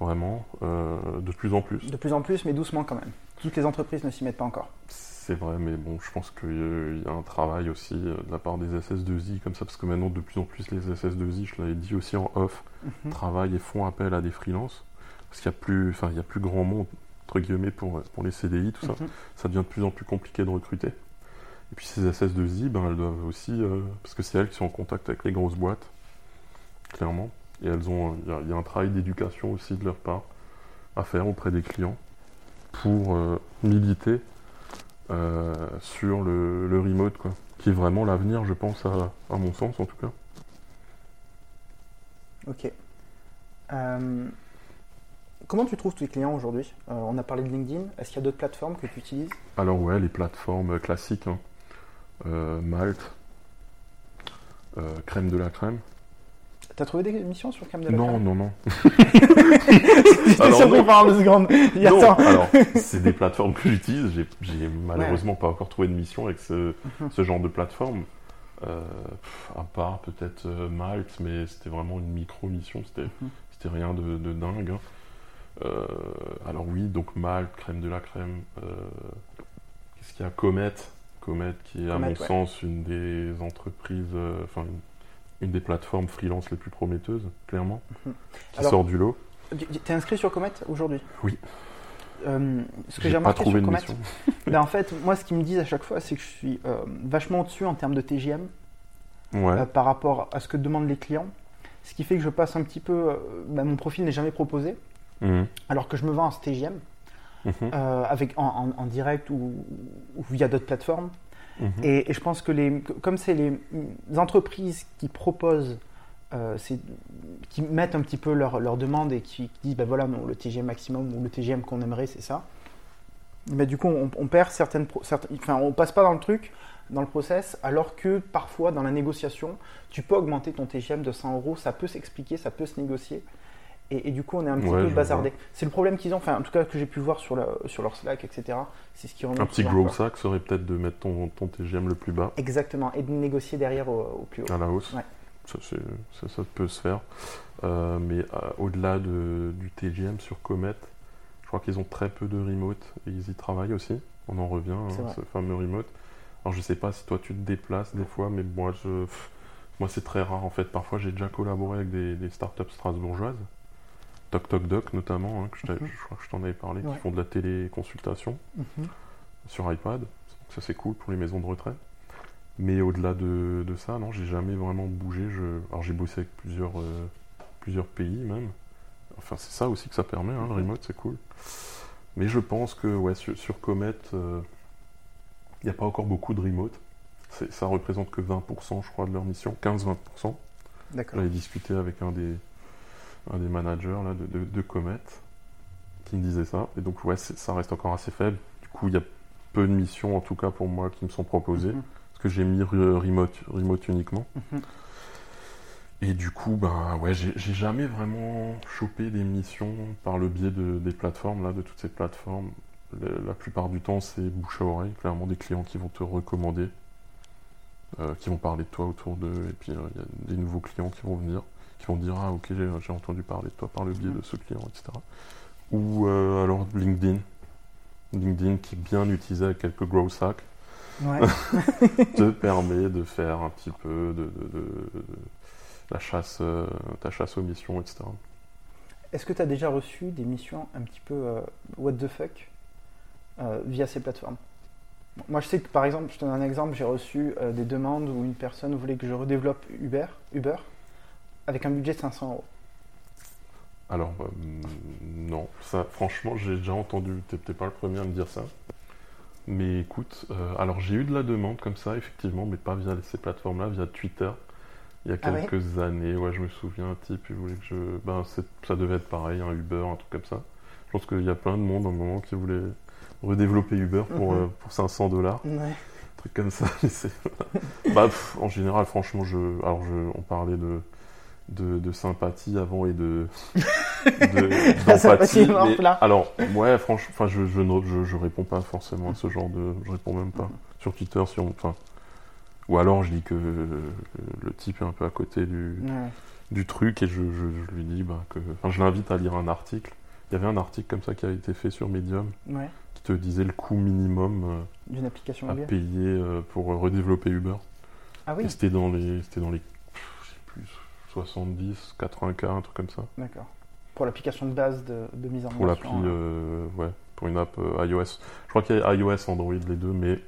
vraiment euh, de plus en plus. De plus en plus, mais doucement quand même. Toutes les entreprises ne s'y mettent pas encore. C'est vrai, mais bon, je pense qu'il y a un travail aussi euh, de la part des SS2I comme ça, parce que maintenant, de plus en plus, les SS2I, je l'avais dit aussi en off, Mhm. travaillent et font appel à des freelances. Parce qu'il n'y a, plus- enfin, il y a plus grand monde, entre guillemets, pour, pour les CDI, tout ça. Mhm. Ça devient de plus en plus compliqué de recruter. Et puis ces SS2I, ben, elles doivent aussi, euh, parce que c'est elles qui sont en contact avec les grosses boîtes, clairement. Et elles ont, il y a- il y, a un travail d'éducation aussi de leur part à faire auprès des clients pour euh, militer euh, sur le, le remote, quoi. Qui est vraiment l'avenir, je pense, à, à mon sens en tout cas. Ok. Comment tu trouves tes clients aujourd'hui? Euh, On a parlé de LinkedIn. Est-ce qu'il y a d'autres plateformes que tu utilises? Alors ouais, les plateformes classiques, hein. Euh, Malte, euh, crème de la crème. T'as trouvé des missions sur Cam de la Non, Crème non, non. J'étais non. par deux secondes. Il y a Non, alors c'est des plateformes que j'utilise. J'ai- J'ai malheureusement pas encore trouvé de mission avec ce, Mhm. ce genre de plateforme. Euh, à part peut-être euh, Malte, mais c'était vraiment une micro-mission. C'était Mhm. c'était rien de, de dingue. hein. Euh, alors oui, donc Malte, crème de la crème. euh, Qu'est-ce qu'il y a? Comet. Comet qui est à Comet, mon ouais. sens une des entreprises, euh, enfin une, une des plateformes freelance les plus prometteuses, clairement, Mhm. qui Alors, sort du lot. Tu- T'es inscrit sur Comet aujourd'hui? Oui. Euh, ce que J'ai remarqué sur Comet, ben, en fait, moi, ce qu'ils me disent à chaque fois, c'est que je suis euh, vachement au-dessus en termes de TGM Ouais. par rapport à ce que demandent les clients. Ce qui fait que je passe un petit peu. ben, mon profil n'est jamais proposé, Mhm. alors que je me vends en TGM, Mhm. euh, avec, en, en- en direct ou, ou via d'autres plateformes. Mhm. Et, et je pense que les, comme c'est les entreprises qui proposent, euh, qui mettent un petit peu leurs leur demandes et qui, qui disent ben voilà, non, le TGM maximum ou le TGM qu'on aimerait, c'est ça. Mais du coup, on, on perd certaines, certaines. Enfin, on passe pas dans le truc, dans le process, alors que parfois, dans la négociation, tu peux augmenter ton TGM de 100 euros, ça peut s'expliquer, ça peut se négocier. Et, et du coup, on est un petit Ouais, peu bazardé. C'est le problème qu'ils ont, enfin, en tout cas, que j'ai pu voir sur, la- sur leur Slack, etc. C'est ce qui Un petit quoi. sack serait peut-être de mettre ton, ton TGM le plus bas Exactement, et de négocier derrière au, au plus haut. à la hausse. Ouais. Ça, ça, ça peut se faire. Euh, mais euh, au-delà de- du TGM sur Comet, je crois qu'ils ont très peu de remote et ils y travaillent aussi. On en revient, hein, ce fameux remote. Alors je sais pas si toi tu te déplaces des fois, mais moi, je, moi c'est très rare en fait. Parfois j'ai déjà collaboré avec des, des startups strasbourgeoises, Toc Toc Doc notamment, hein, que je, Mhm. je crois que je t'en avais parlé, Ouais. qui font de la téléconsultation. Mhm. sur iPad. Ça c'est cool pour les maisons de retraite. Mais au-delà de, de ça, non, j'ai jamais vraiment bougé. Je... Alors j'ai bossé avec plusieurs, euh, plusieurs pays même. Enfin c'est ça aussi que ça permet, hein, le remote, c'est cool. Mais je pense que ouais, sur, sur Comet, euh, il n'y a pas encore beaucoup de remote. Ça représente que 20% je crois de leur mission, 15-20%. D'accord. J'avais discuté avec un des, un des managers là, de, de, de Comet qui me disait ça. Et donc, ouais, ça reste encore assez faible. Du coup, il y a peu de missions, en tout cas pour moi, qui me sont proposées. Mhm. Parce que j'ai mis re- remote, remote uniquement. Mhm. Et du coup, ben ouais, j'ai jamais vraiment chopé des missions par le biais de, des plateformes, là, de toutes ces plateformes. La plupart du temps, c'est bouche à oreille, clairement des clients qui vont te recommander, euh, qui vont parler de toi autour d'eux, et puis euh, il y a des nouveaux clients qui vont venir, qui vont dire Ah, ok, j'ai entendu parler de toi par le biais de ce client, etc. Ou euh, alors LinkedIn. LinkedIn qui est bien utilisé avec quelques growth hacks Ouais. te permet de faire un petit peu de, de- de- de la chasse, euh, ta chasse aux missions, etc. Est-ce que tu as déjà reçu des missions un petit peu euh, what the fuck via ces plateformes? Moi, je sais que par exemple, je te donne un exemple, j'ai reçu euh, des demandes où une personne voulait que je redéveloppe Uber, Uber avec un budget de 500 euros. Alors, euh, non, ça, franchement, j'ai déjà entendu, t'es peut-être pas le premier à me dire ça. Mais écoute, euh, alors j'ai eu de la demande comme ça, effectivement, mais pas via ces plateformes-là, via Twitter. Il y a Ah ouais quelques années, ouais, je me souviens, un type, il voulait que je. Ben, ça devait être pareil, un Uber, un truc comme ça. Je pense qu'il y a plein de monde, à un moment, qui voulait redévelopper Uber pour, Mhm. euh, pour 500 dollars. Ouais. truc comme ça. bah, pff, en général, franchement, je, alors je, on parlait de, de, de sympathie avant et de, d'empathie. mais- alors, ouais, franchement, je, je, ne- je, je réponds pas forcément à ce genre de, je réponds même pas sur Twitter, si on, enfin, ou alors je dis que le type est un peu à côté du, Ouais. du truc et je, lui dis bah, que, enfin, je l'invite à lire un article. Il y avait un article comme ça qui a été fait sur Medium Ouais. qui te disait le coût minimum. euh, D'une application à payer euh, pour redévelopper Uber. Ah oui, Et c'était dans les, c'était dans les, je sais plus, 70, 80K, un truc comme ça. d'accord. Pour l'application de base de, de mise en Pour l'appli, euh, ouais, pour une app euh, iOS. Je crois qu'il y a iOS, Android, les deux, mais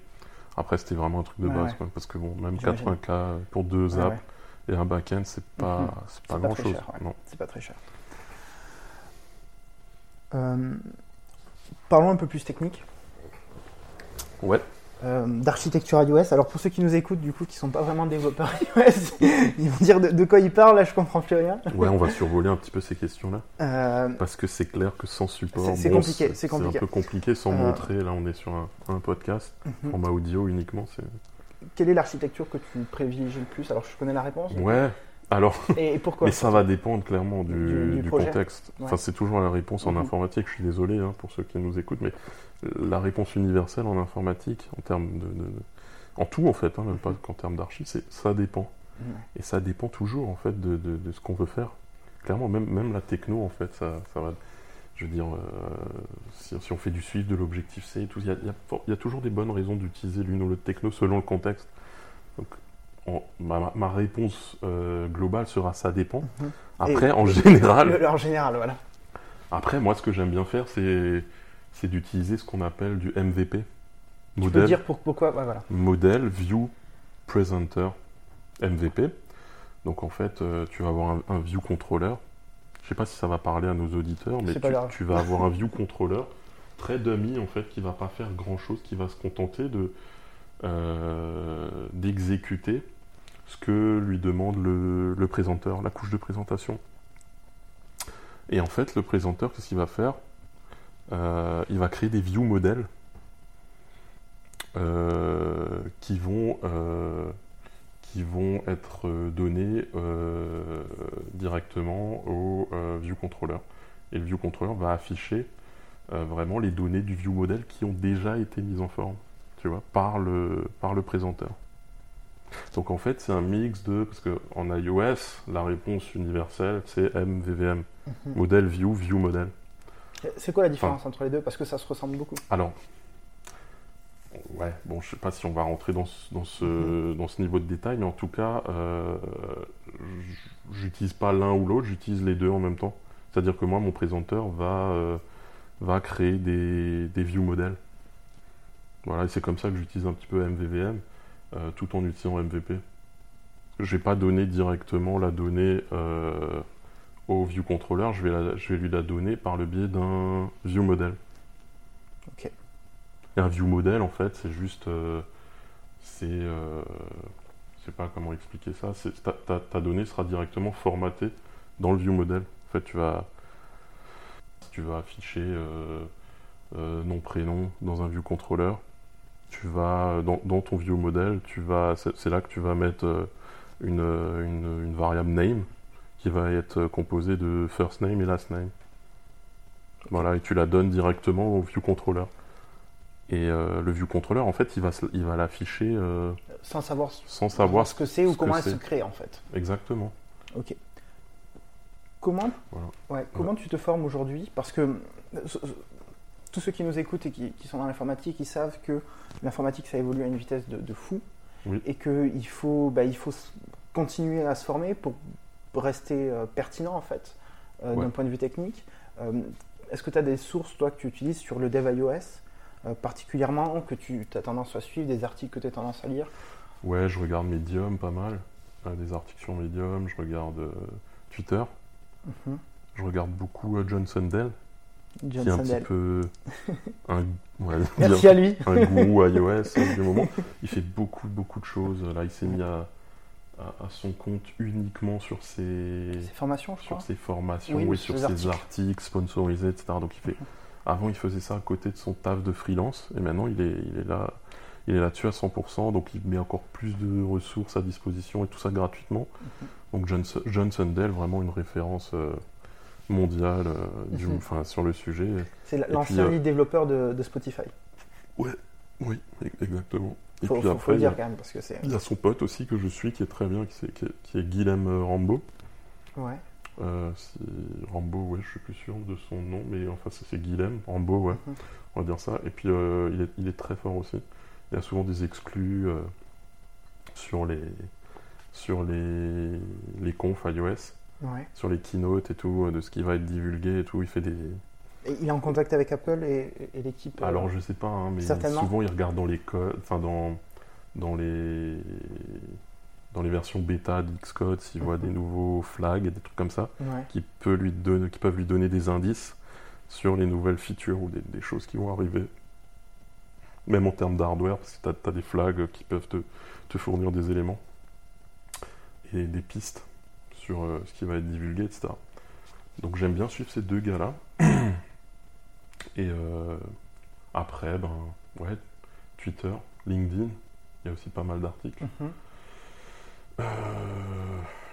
après c'était vraiment un truc de Ouais, base, ouais. quoi, parce que bon, même J'imagine. 80K pour deux Ouais, apps et un back-end, c'est pas, Mhm. c'est pas C'est pas grand très chose. cher, ouais. Non. C'est pas très cher. Euh, parlons un peu plus technique. Ouais. Euh, d'architecture iOS. Alors pour ceux qui nous écoutent, du coup, qui sont pas vraiment développeurs iOS, ils vont dire de, de quoi ils parlent. Là, je comprends plus rien. Ouais, on va survoler un petit peu ces questions-là, Euh, parce que c'est clair que sans support, C'est- c'est bon, compliqué, c'est un peu compliqué sans Euh, montrer. Là, on est sur un, un podcast, mhm. format audio uniquement. C'est... Quelle est l'architecture que tu privilégies le plus? Alors, je connais la réponse. Ouais. Alors, Et, pourquoi? Mais ça va dépendre clairement du, Du- du du projet. contexte. Ouais. Enfin, c'est toujours la réponse en Mhm. informatique. Je suis désolé hein, pour ceux qui nous écoutent, mais la réponse universelle en informatique, en termes de, en tout en fait, hein, même pas qu'en termes d'archi, c'est ça dépend. Ouais. Et ça dépend toujours en fait de, de- de ce qu'on veut faire. Clairement, même, même la techno en fait, ça, ça va. Je veux dire, euh, si, si on fait du Swift, de l'objectif C, il y y y a toujours des bonnes raisons d'utiliser l'une ou l'autre techno selon le contexte. Donc, ma, réponse euh, globale sera ça dépend. Mhm. Après, Et- en général, Le- En général, voilà. après, moi, ce que j'aime bien faire, c'est, c'est d'utiliser ce qu'on appelle du MVP. Tu peux Modèle, dire pour- pourquoi ouais, voilà. modèle, view, presenter, MVP. Donc, en fait, euh, tu vas avoir un, un view controller. Je sais pas si ça va parler à nos auditeurs, mais tu vas avoir un view controller très dummy, en fait, qui va pas faire grand chose, qui va se contenter de, euh, d'exécuter ce que lui demande le, le présenteur, la couche de présentation. Et en fait, le présenteur, qu'est-ce qu'il va faire? Euh, Il va créer des view modèles euh, qui vont euh, qui vont être donnés directement au view controller. Et le view controller va afficher vraiment les données du view model qui ont déjà été mises en forme, tu vois, par le par le présenteur. Donc en fait, c'est un mix de parce que en iOS, la réponse universelle c'est MVVM, Mhm. modèle view, view model. C'est quoi la différence entre les deux? Parce que ça se ressemble beaucoup. Alors, ouais, bon, je sais pas si on va rentrer dans ce, dans ce, dans ce niveau de détail, mais en tout cas, euh, j'utilise pas l'un ou l'autre, j'utilise les deux en même temps. C'est-à-dire que moi, mon présenteur va, euh, va créer des, des view modèles. Voilà, et c'est comme ça que j'utilise un petit peu MVVM, euh, tout en utilisant MVP. Je vais pas donner directement la donnée au view controller, je vais, la- je vais lui la donner par le biais d'un view model. Ok. Et un view model, en fait, c'est juste. euh, c'est. euh, sais pas comment expliquer ça. C'est- Ta, ta- ta donnée sera directement formatée dans le view model. En fait, tu vas, tu vas afficher euh, nom prénom dans un view controller. Tu vas dans, dans ton view model, tu vas, c'est là que tu vas mettre une, une- une variable name qui va être composée de first name et last name. Voilà, et tu la donnes directement au view controller. Et euh, le view controller, en fait, il va, il va l'afficher euh, Sans savoir, sans savoir ce que c'est ou ce comment elle se crée en fait. exactement. Ok. Comment, Voilà. ouais, comment tu te formes aujourd'hui? Parce que tous ceux qui nous écoutent et qui, qui sont dans l'informatique, ils savent que l'informatique, ça évolue à une vitesse de, de fou. Oui. Et qu'il faut, bah, il faut continuer à se former pour rester euh, pertinent, en fait, euh, Ouais. d'un point de vue technique. Euh, Est-ce que tu as des sources, toi, que tu utilises sur le dev iOS particulièrement, que tu as tendance à suivre, des articles que tu as tendance à lire? Ouais, je regarde Medium pas mal. Des articles sur Medium, je regarde Twitter. Mhm. Je regarde beaucoup John Sundell, John qui est un Sandel. petit peu un, ouais, Merci à lui. un gourou iOS hein, du moment. Il fait beaucoup, beaucoup de choses. Là, il s'est mis à, à- son compte uniquement sur ses, Ses formations, je sur crois. ses formations, Oui, oui, sur ses articles. articles. sponsorisés, etc. Donc il fait. Avant, il faisait ça à côté de son taf de freelance, et maintenant, il est, il est là. Il est là-dessus à 100%, donc il met encore plus de ressources à disposition et tout ça gratuitement. Mhm. Donc John, John Sundell, vraiment une référence euh, mondiale euh, du- Mhm. sur le sujet. C'est l'ancien euh, développeur de, de Spotify. Oui, e- exactement. Et Faut, puis faut- faut après, le il y, a, dire quand même, parce que c'est. il y a son pote aussi que je suis qui est très bien, qui, est, qui est Guilhem euh, Rambo. Ouais. Euh, Rambo, ouais, je suis plus sûr de son nom, mais enfin c'est Guilhem, Rambo, ouais, Mhm. on va dire ça. Et puis euh, il, est, il est très fort aussi. Il y a souvent des exclus euh, sur les sur les, les confs iOS, ouais. sur les keynotes et tout, de ce qui va être divulgué et tout. Il fait des. Il est en contact avec Apple et, et l'équipe. euh, Alors je sais pas, hein, mais souvent il regarde dans les codes, enfin dans dans les dans les versions bêta d'Xcode, s'il voit Mhm. des nouveaux flags et des trucs comme ça. Ouais. qui, peut lui donner, qui peuvent lui donner des indices sur les nouvelles features ou des, des choses qui vont arriver. Même en termes d'hardware, parce que tu as, des flags qui peuvent te, te fournir des éléments et des pistes sur euh, ce qui va être divulgué, etc. Donc j'aime bien suivre ces deux gars-là. Et euh, après, ben, ouais, Twitter, LinkedIn, il y a aussi pas mal d'articles. Mhm. Euh,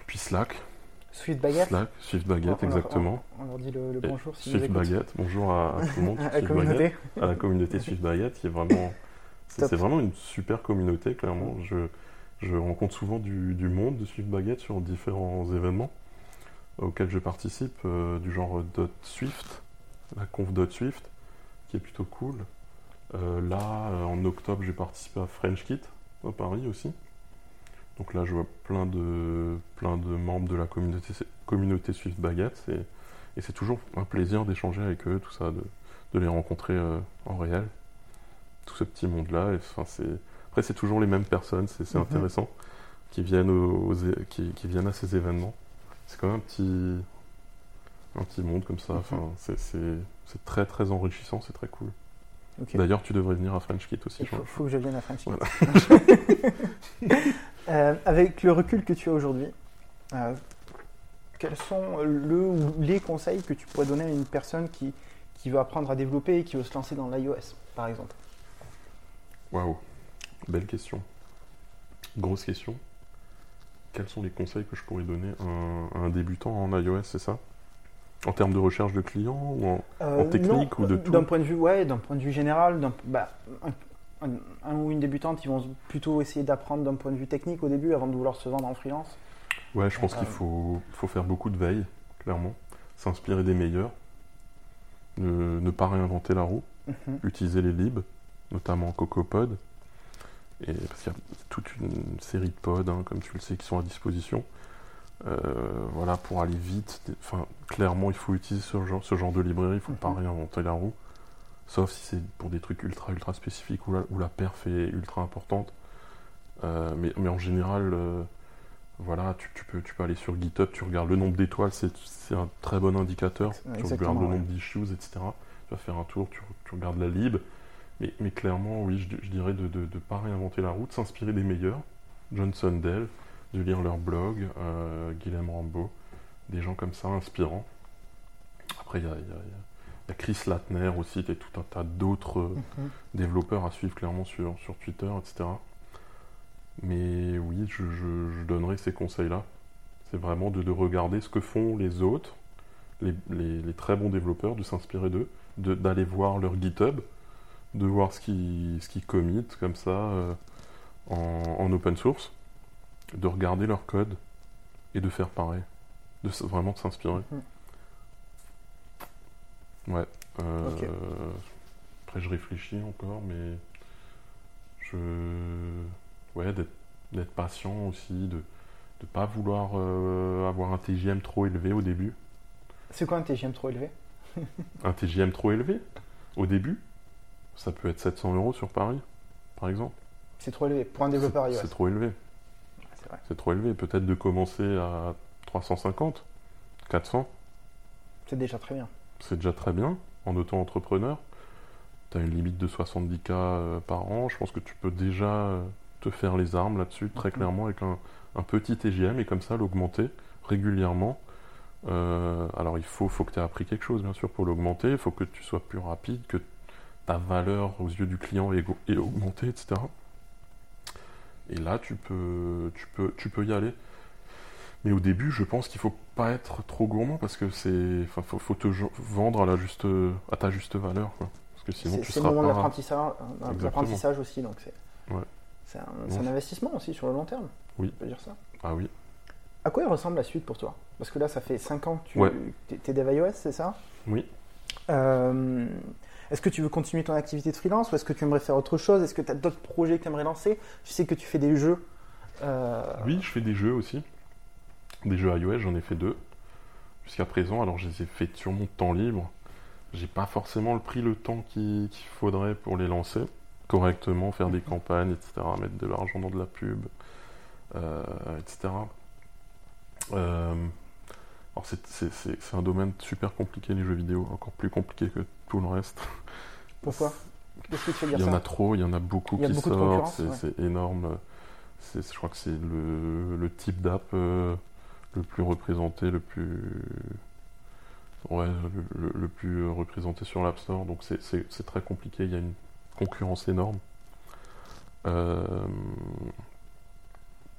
puis Slack, Swift Baguette. Slack, Swift Baguette, On- on leur- exactement. On, leur dit le, bonjour si Swift. Baguette, bonjour à, à tout le monde. À la Swift communauté. Baguette, à la communauté Swift Baguette, qui est vraiment. C'est vraiment une super communauté, clairement. Je, je rencontre souvent du, du monde de Swift Baguette sur différents événements auxquels je participe, euh, du genre Dot Swift, la conf Dot Swift, qui est plutôt cool. Euh, là, euh, en octobre, j'ai participé à French Kit à Paris aussi. Donc là, je vois plein de, plein de membres de la communauté, communauté Swift Baguette. Et, et c'est toujours un plaisir d'échanger avec eux, tout ça, de, de les rencontrer euh, en réel. Tout ce petit monde-là. Après, c'est toujours les mêmes personnes, c'est, Mhm. intéressant, qui viennent, aux, qui, qui viennent à ces événements. C'est quand même un petit, un petit monde comme ça. Mhm. Enfin, c'est, c'est, très très enrichissant, c'est très cool. D'ailleurs, tu devrais venir à French Kit aussi. Il je faut, que je vienne à French Kick. Voilà. Euh, avec le recul que tu as aujourd'hui, euh, quels sont le ou les conseils que tu pourrais donner à une personne qui, qui veut apprendre à développer et qui veut se lancer dans l'iOS, par exemple? Waouh, belle question. Grosse question. Quels sont les conseils que je pourrais donner à un, à un débutant en iOS, c'est ça? En termes de recherche de clients ou en... Euh, technique non, ou de tout D'un point de vue, ouais, d'un point de vue général, bah, un, ou une débutante, ils vont plutôt essayer d'apprendre d'un point de vue technique au début avant de vouloir se vendre en freelance. Ouais, je pense Euh, qu'il faut, faut faire beaucoup de veille, clairement. S'inspirer des meilleurs. Ne, ne pas réinventer la roue. Mhm. Utiliser les libs, notamment CocoaPod. Et parce qu'il y a toute une série de pods, hein, comme tu le sais, qui sont à disposition. Euh, voilà, pour aller vite. Enfin, clairement, il faut utiliser ce genre, ce genre de librairie. Il ne faut pas Mhm. réinventer la roue. Sauf si c'est pour des trucs ultra, ultra spécifiques où la, où la perf est ultra importante. Euh, mais, mais en général, euh, voilà, tu, tu peux, tu peux aller sur GitHub, tu regardes le nombre d'étoiles, c'est un très bon indicateur. Tu regardes le nombre d'issues, etc. Tu vas faire un tour, tu, tu regardes la lib. Mais, mais clairement, oui, je, je dirais de ne pas réinventer la route, s'inspirer des meilleurs. John Sundell, de lire leur blog, euh, Guilhem Rambo, des gens comme ça inspirants. Après, il y a, Chris Latner aussi, et tout un tas d'autres mhm. développeurs à suivre clairement sur, sur Twitter, etc. Mais oui, je, je, donnerai ces conseils-là. C'est vraiment de, de, regarder ce que font les autres, les, les, très bons développeurs, de s'inspirer d'eux, d'aller voir leur GitHub, de voir ce qu'ils qui committent comme ça euh, en, en, open source, de regarder leur code et de faire pareil. De vraiment s'inspirer. Mhm. Ouais. Euh, après, je réfléchis encore, mais je. Ouais, d'être patient aussi, de ne pas vouloir euh, avoir un TGM trop élevé au début. C'est quoi un TGM trop élevé? Un TGM trop élevé Au début? Ça peut être 700 euros sur Paris, par exemple. C'est trop élevé pour un développeur iOS. C'est trop élevé. C'est trop élevé. Peut-être de commencer à 350, 400. C'est déjà très bien c'est déjà très bien en auto-entrepreneur. Tu as une limite de 70K euh, par an. Je pense que tu peux déjà euh, te faire les armes là-dessus, très mhm. clairement, avec un, petit TGM et comme ça l'augmenter régulièrement. Euh, alors il faut, faut que tu aies appris quelque chose, bien sûr, pour l'augmenter. Il faut que tu sois plus rapide, que ta valeur aux yeux du client est augmentée, etc. Et là, tu peux, tu peux, tu peux y aller. Mais au début, je pense qu'il faut pas être trop gourmand parce que c'est, enfin, faut, te vendre à la juste, à ta juste valeur, Parce que sinon, tu seras C'est le moment de l'apprentissage aussi, donc c'est. C'est un, investissement aussi sur le long terme. Oui. On peut dire ça. Ah oui. À quoi il ressemble la suite pour toi? Parce que là, ça fait 5 ans que tu es dev iOS, c'est ça? Oui. Euh, est-ce que tu veux continuer ton activité de freelance ou est-ce que tu aimerais faire autre chose? Est-ce que tu as d'autres projets que tu aimerais lancer? Je sais que tu fais des jeux. Euh, oui, je fais des jeux aussi. Des jeux iOS, j'en ai fait deux jusqu'à présent. Alors je les ai fait sur mon temps libre. J'ai pas forcément pris le temps qu'il faudrait pour les lancer correctement, faire des campagnes, etc., mettre de l'argent dans de la pub, euh, etc. Euh, alors c'est un domaine super compliqué les jeux vidéo, encore plus compliqué que tout le reste. Pourquoi? Qu'est-ce que tu veux dire Il y en a trop, il y en a beaucoup qui sortent, c'est énorme. Je crois que c'est le, le, type d'app euh, le plus représenté, le plus. Ouais, le, plus représenté sur l'App Store. Donc c'est très compliqué, il y a une concurrence énorme. Euh,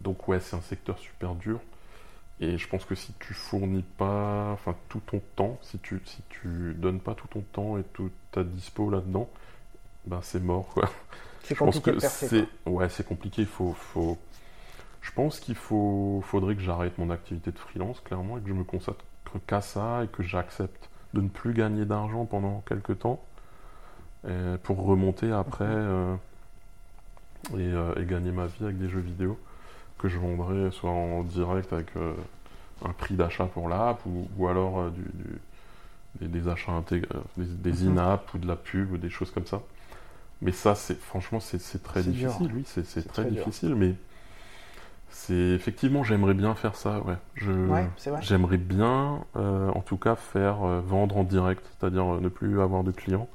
donc ouais, c'est un secteur super dur. Et je pense que si tu fournis pas enfin, tout ton temps, si tu si tu donnes pas tout ton temps et toute ta dispo là-dedans, ben c'est mort quoi. C'est compliqué Ouais, c'est compliqué, il faut, faut, je pense qu'il faut, faudrait que j'arrête mon activité de freelance, clairement, et que je me consacre qu'à ça, et que j'accepte de ne plus gagner d'argent pendant quelques temps, pour remonter après euh, euh, et, gagner ma vie avec des jeux vidéo que je vendrai soit en direct avec euh, un prix d'achat pour l'app, ou, alors des, achats intégrés, des, mhm. in-app ou de la pub ou des choses comme ça. Mais ça, c'est franchement, c'est très difficile, oui, c'est très, difficile, mais c'est effectivement, j'aimerais bien faire ça. Ouais, j'aimerais bien, euh, en tout cas, faire euh, vendre en direct, c'est-à-dire euh, ne plus avoir de clients,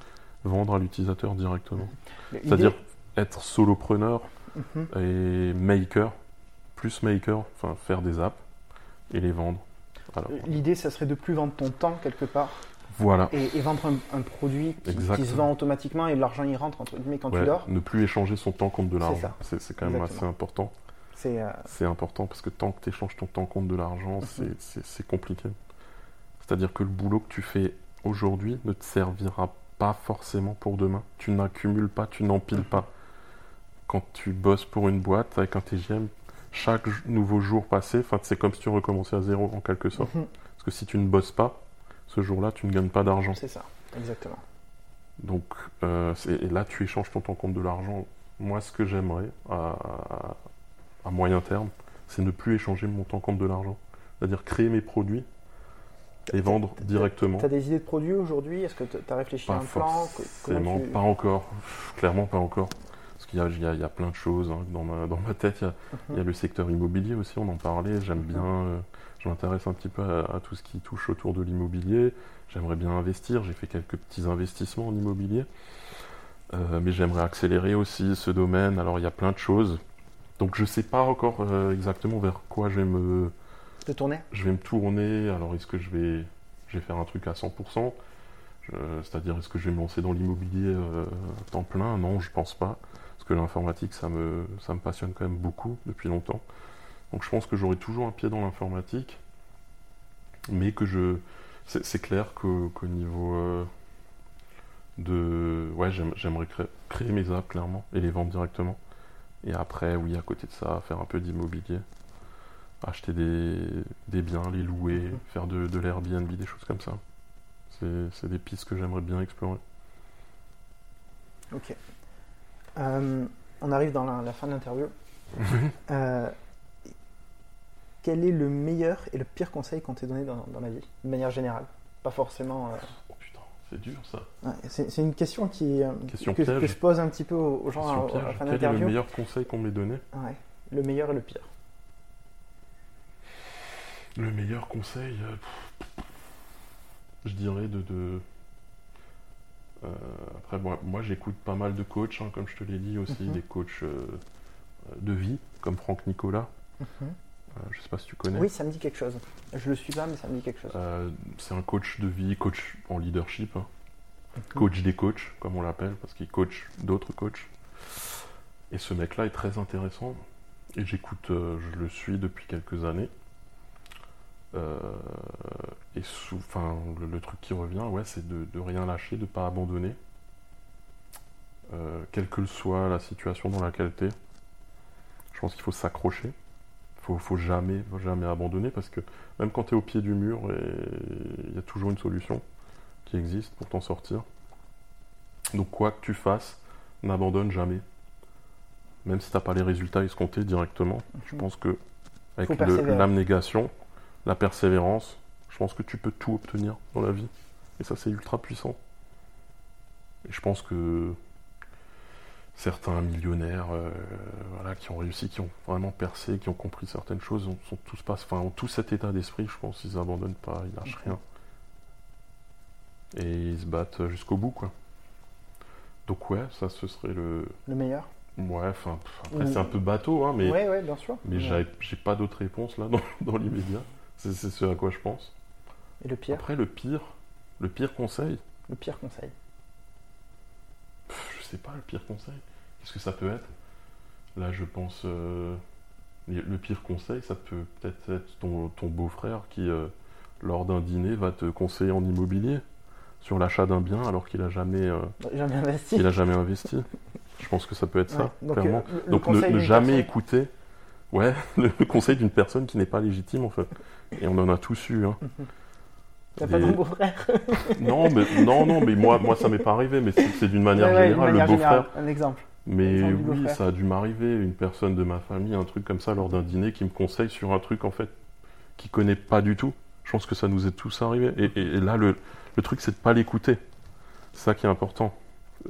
vendre à l'utilisateur directement. C'est-à-dire être solopreneur mhm. et maker, plus maker, enfin faire des apps et les vendre. L'idée, ça serait de plus vendre ton temps quelque part. Voilà. Et, vendre un, produit qui, se vend automatiquement et l'argent y rentre entre guillemets quand tu dors. Ne plus échanger son temps contre de l'argent. C'est quand même assez important. Euh, c'est important parce que tant que tu échanges ton temps contre de l'argent, mhm. c'est compliqué. C'est-à-dire que le boulot que tu fais aujourd'hui ne te servira pas forcément pour demain. Tu n'accumules pas, tu n'empiles pas. Quand tu bosses pour une boîte avec un TGM, chaque nouveau jour passé, c'est comme si tu recommençais à zéro en quelque sorte. Mhm. Parce que si tu ne bosses pas, ce jour-là, tu ne gagnes pas d'argent. C'est ça, exactement. Donc, euh, et là, tu échanges ton temps contre de l'argent. Moi, ce que j'aimerais, à, à moyen terme, c'est ne plus échanger mon temps contre de l'argent. C'est-à-dire créer mes produits et vendre directement. Tu as des idées de produits aujourd'hui? Est-ce que tu as réfléchi à un plan? Tu... Pas encore. Clairement, pas encore. Parce qu'il y, y, a plein de choses hein. dans, ma, dans ma tête. Il y, a, le secteur immobilier aussi, on en parlait. J'aime bien. Euh, je m'intéresse un petit peu à, tout ce qui touche autour de l'immobilier. J'aimerais bien investir. J'ai fait quelques petits investissements en immobilier. Euh, mais j'aimerais accélérer aussi ce domaine. Alors, il y a plein de choses Donc je sais pas encore euh, exactement vers quoi je vais me, tourner? je vais me tourner. Alors est-ce que je vais, je vais faire un truc à 100% Je- C'est-à-dire est-ce que je vais me lancer dans l'immobilier euh, à temps plein? Non, je pense pas. Parce que l'informatique, ça me, ça me passionne quand même beaucoup depuis longtemps. Donc je pense que j'aurai toujours un pied dans l'informatique. Mais que je... C'est clair qu'au niveau euh, de... Ouais, j'aime- j'aimerais créer, créer mes apps, clairement, et les vendre directement. Et après, oui, à côté de ça, faire un peu d'immobilier. Acheter des, des biens, les louer, Mhm. faire de, de l'Airbnb, des choses comme ça. C'est c'est des pistes que j'aimerais bien explorer. Ok. Euh, on arrive dans la, la fin de l'interview. Euh, quel est le meilleur et le pire conseil qu'on t'ait donné dans, dans la vie, de manière générale? Pas forcément. euh, Oh putain, c'est dur ça. ouais, c'est une question qui, Question que, je pose un petit peu aux, gens à, la fin Quel est le meilleur conseil qu'on m'ait donné? Ouais, le meilleur et le pire. Le meilleur conseil, je dirais de. de- euh, après, moi, moi, j'écoute pas mal de coachs, hein, comme je te l'ai dit aussi, Mhm. des coachs euh, de vie, comme Franck Nicolas. Mhm. Euh, je sais pas si tu connais. Oui, ça me dit quelque chose. Je le suis pas, mais ça me dit quelque chose. Euh, c'est un coach de vie, coach en leadership, hein. Mhm. coach des coachs, comme on l'appelle, parce qu'il coach d'autres coachs. Et ce mec-là est très intéressant. Et j'écoute, euh, je le suis depuis quelques années. Euh, et sous, enfin, le, le truc qui revient, ouais, c'est de, de rien lâcher, de pas abandonner. Euh, quelle que soit la situation dans laquelle tu es. Je pense qu'il faut s'accrocher. Faut, faut jamais, faut jamais abandonner parce que même quand tu es au pied du mur, il y a toujours une solution qui existe pour t'en sortir. Donc quoi que tu fasses, n'abandonne jamais. Même si t'as pas les résultats escomptés directement, je pense que avec l'abnégation, la persévérance, je pense que tu peux tout obtenir dans la vie. Et ça c'est ultra puissant. Et je pense que certains millionnaires euh, voilà, qui ont réussi, qui ont vraiment percé, qui ont compris certaines choses, ont, sont tous pas, enfin, ont tout cet état d'esprit, je pense, ils abandonnent pas, ils lâchent rien. Et ils se battent jusqu'au bout, quoi. Donc ouais, ça ce serait le... Le meilleur Ouais, enfin, après c'est un peu bateau, hein, mais, Oui, ouais, bien sûr. mais j'ai j'ai pas d'autres réponses là dans, dans l'immédiat. C'est ce à quoi je pense. Et le pire Après, le pire, le pire conseil, Le pire conseil. pff, je sais pas, le pire conseil, qu'est-ce que ça peut être? Là, je pense, euh, le pire conseil, ça peut peut-être être ton, ton beau-frère qui, euh, lors d'un dîner, va te conseiller en immobilier sur l'achat d'un bien alors qu'il a jamais, euh, Jamais investi. qu'il a jamais investi. Je pense que ça peut être ça, donc, clairement. Donc ne, jamais personne- écouter ouais, le, le conseil d'une personne qui n'est pas légitime en fait. Et on en a tous eu. Hein. T'as pas ton beau-frère Non, mais, non, non, mais moi, moi ça m'est pas arrivé, mais c'est d'une manière Ouais, ouais, d'une générale, manière le beau-frère. Un exemple. Mais Exemple oui, ça a dû m'arriver, une personne de ma famille, un truc comme ça, lors d'un dîner, qui me conseille sur un truc en fait qu'il connaît pas du tout. Je pense que ça nous est tous arrivé. Et, et- et là, le, le truc, c'est de pas l'écouter. C'est ça qui est important.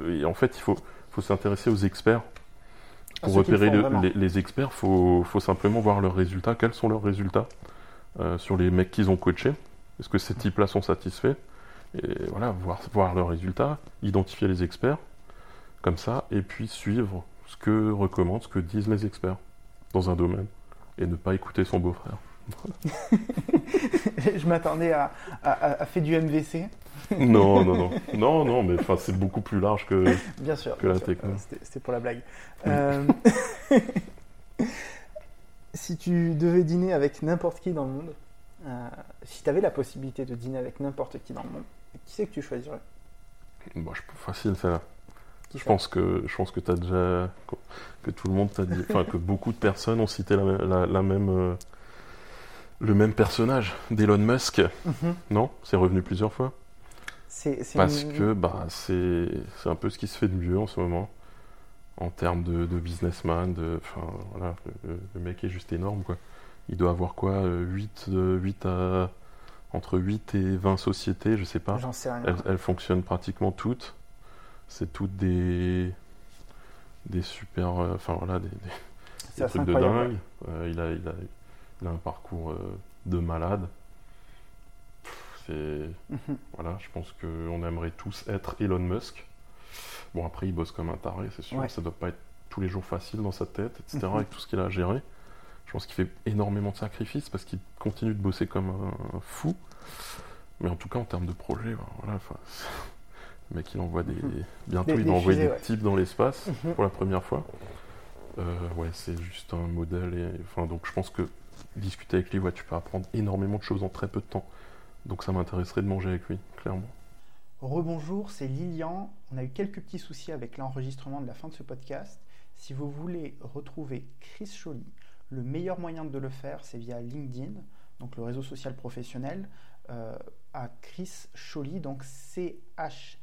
Et en fait, il faut, faut s'intéresser aux experts. À Pour repérer le- les, les experts, faut, faut simplement voir leurs résultats. Quels sont leurs résultats euh, sur les mecs qu'ils ont coachés? Est-ce que ces types-là sont satisfaits? Et voilà, voir, voir leurs résultats, identifier les experts, comme ça, et puis suivre ce que recommandent, ce que disent les experts dans un domaine, et ne pas écouter son beau-frère. Je m'attendais à, à, à- à faire du MVC, Non, non, non, non, non, mais enfin, c'est beaucoup plus large que. bien sûr. Que la sûr. techno. C'était pour la blague. Euh, si tu devais dîner avec n'importe qui dans le monde, euh, si tu avais la possibilité de dîner avec n'importe qui dans le monde, qui c'est que tu choisirais? Bon, je, facile, celle-là. Qui Je ça pense que je pense que t'as déjà que tout le monde t'a dit, enfin que beaucoup de personnes ont cité la, la- la même euh, le même personnage d'Elon Musk. Mhm. Non, c'est revenu plusieurs fois? C'est c'est Parce une- que bah c'est c'est un peu ce qui se fait de mieux en ce moment en termes de, de businessman. De, enfin voilà, le, le mec est juste énorme quoi. Il doit avoir quoi, euh, 8, euh, 8 à entre 8 et 20 sociétés, je sais pas. J'en sais rien. Elles, elles fonctionnent pratiquement toutes. C'est toutes des des super, euh, enfin voilà, des, des- trucs de dingue. Euh, il, a, il, a, il a un parcours euh, de malade. C'est voilà, je pense qu'on aimerait tous être Elon Musk. Bon après il bosse comme un taré, c'est sûr. Ouais. Ça doit pas être tous les jours facile dans sa tête, etc., Mhm. avec tout ce qu'il a à gérer. Je pense qu'il fait énormément de sacrifices parce qu'il continue de bosser comme un fou. Mais en tout cas, en termes de projet, ben, voilà, le mec, il envoie des. Bientôt, Mhm. Des- il va envoyer des ouais. types dans l'espace Mhm. pour la première fois. Euh, ouais, c'est juste un modèle. Et, enfin, donc, je pense que discuter avec lui, ouais, tu peux apprendre énormément de choses en très peu de temps. Donc, ça m'intéresserait de manger avec lui, clairement. Rebonjour, c'est Lilian. On a eu quelques petits soucis avec l'enregistrement de la fin de ce podcast. Si vous voulez retrouver Chris Choly, le meilleur moyen de le faire, c'est via LinkedIn, donc le réseau social professionnel, euh, à Chris Choly, donc C-H-R-I-S,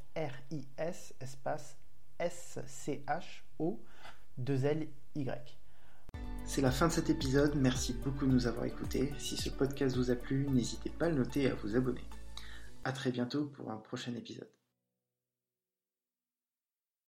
espace S-C-H-O, 2-L-Y. C'est la fin de cet épisode. Merci beaucoup de nous avoir écoutés. Si ce podcast vous a plu, n'hésitez pas à le noter et à vous abonner. À très bientôt pour un prochain épisode.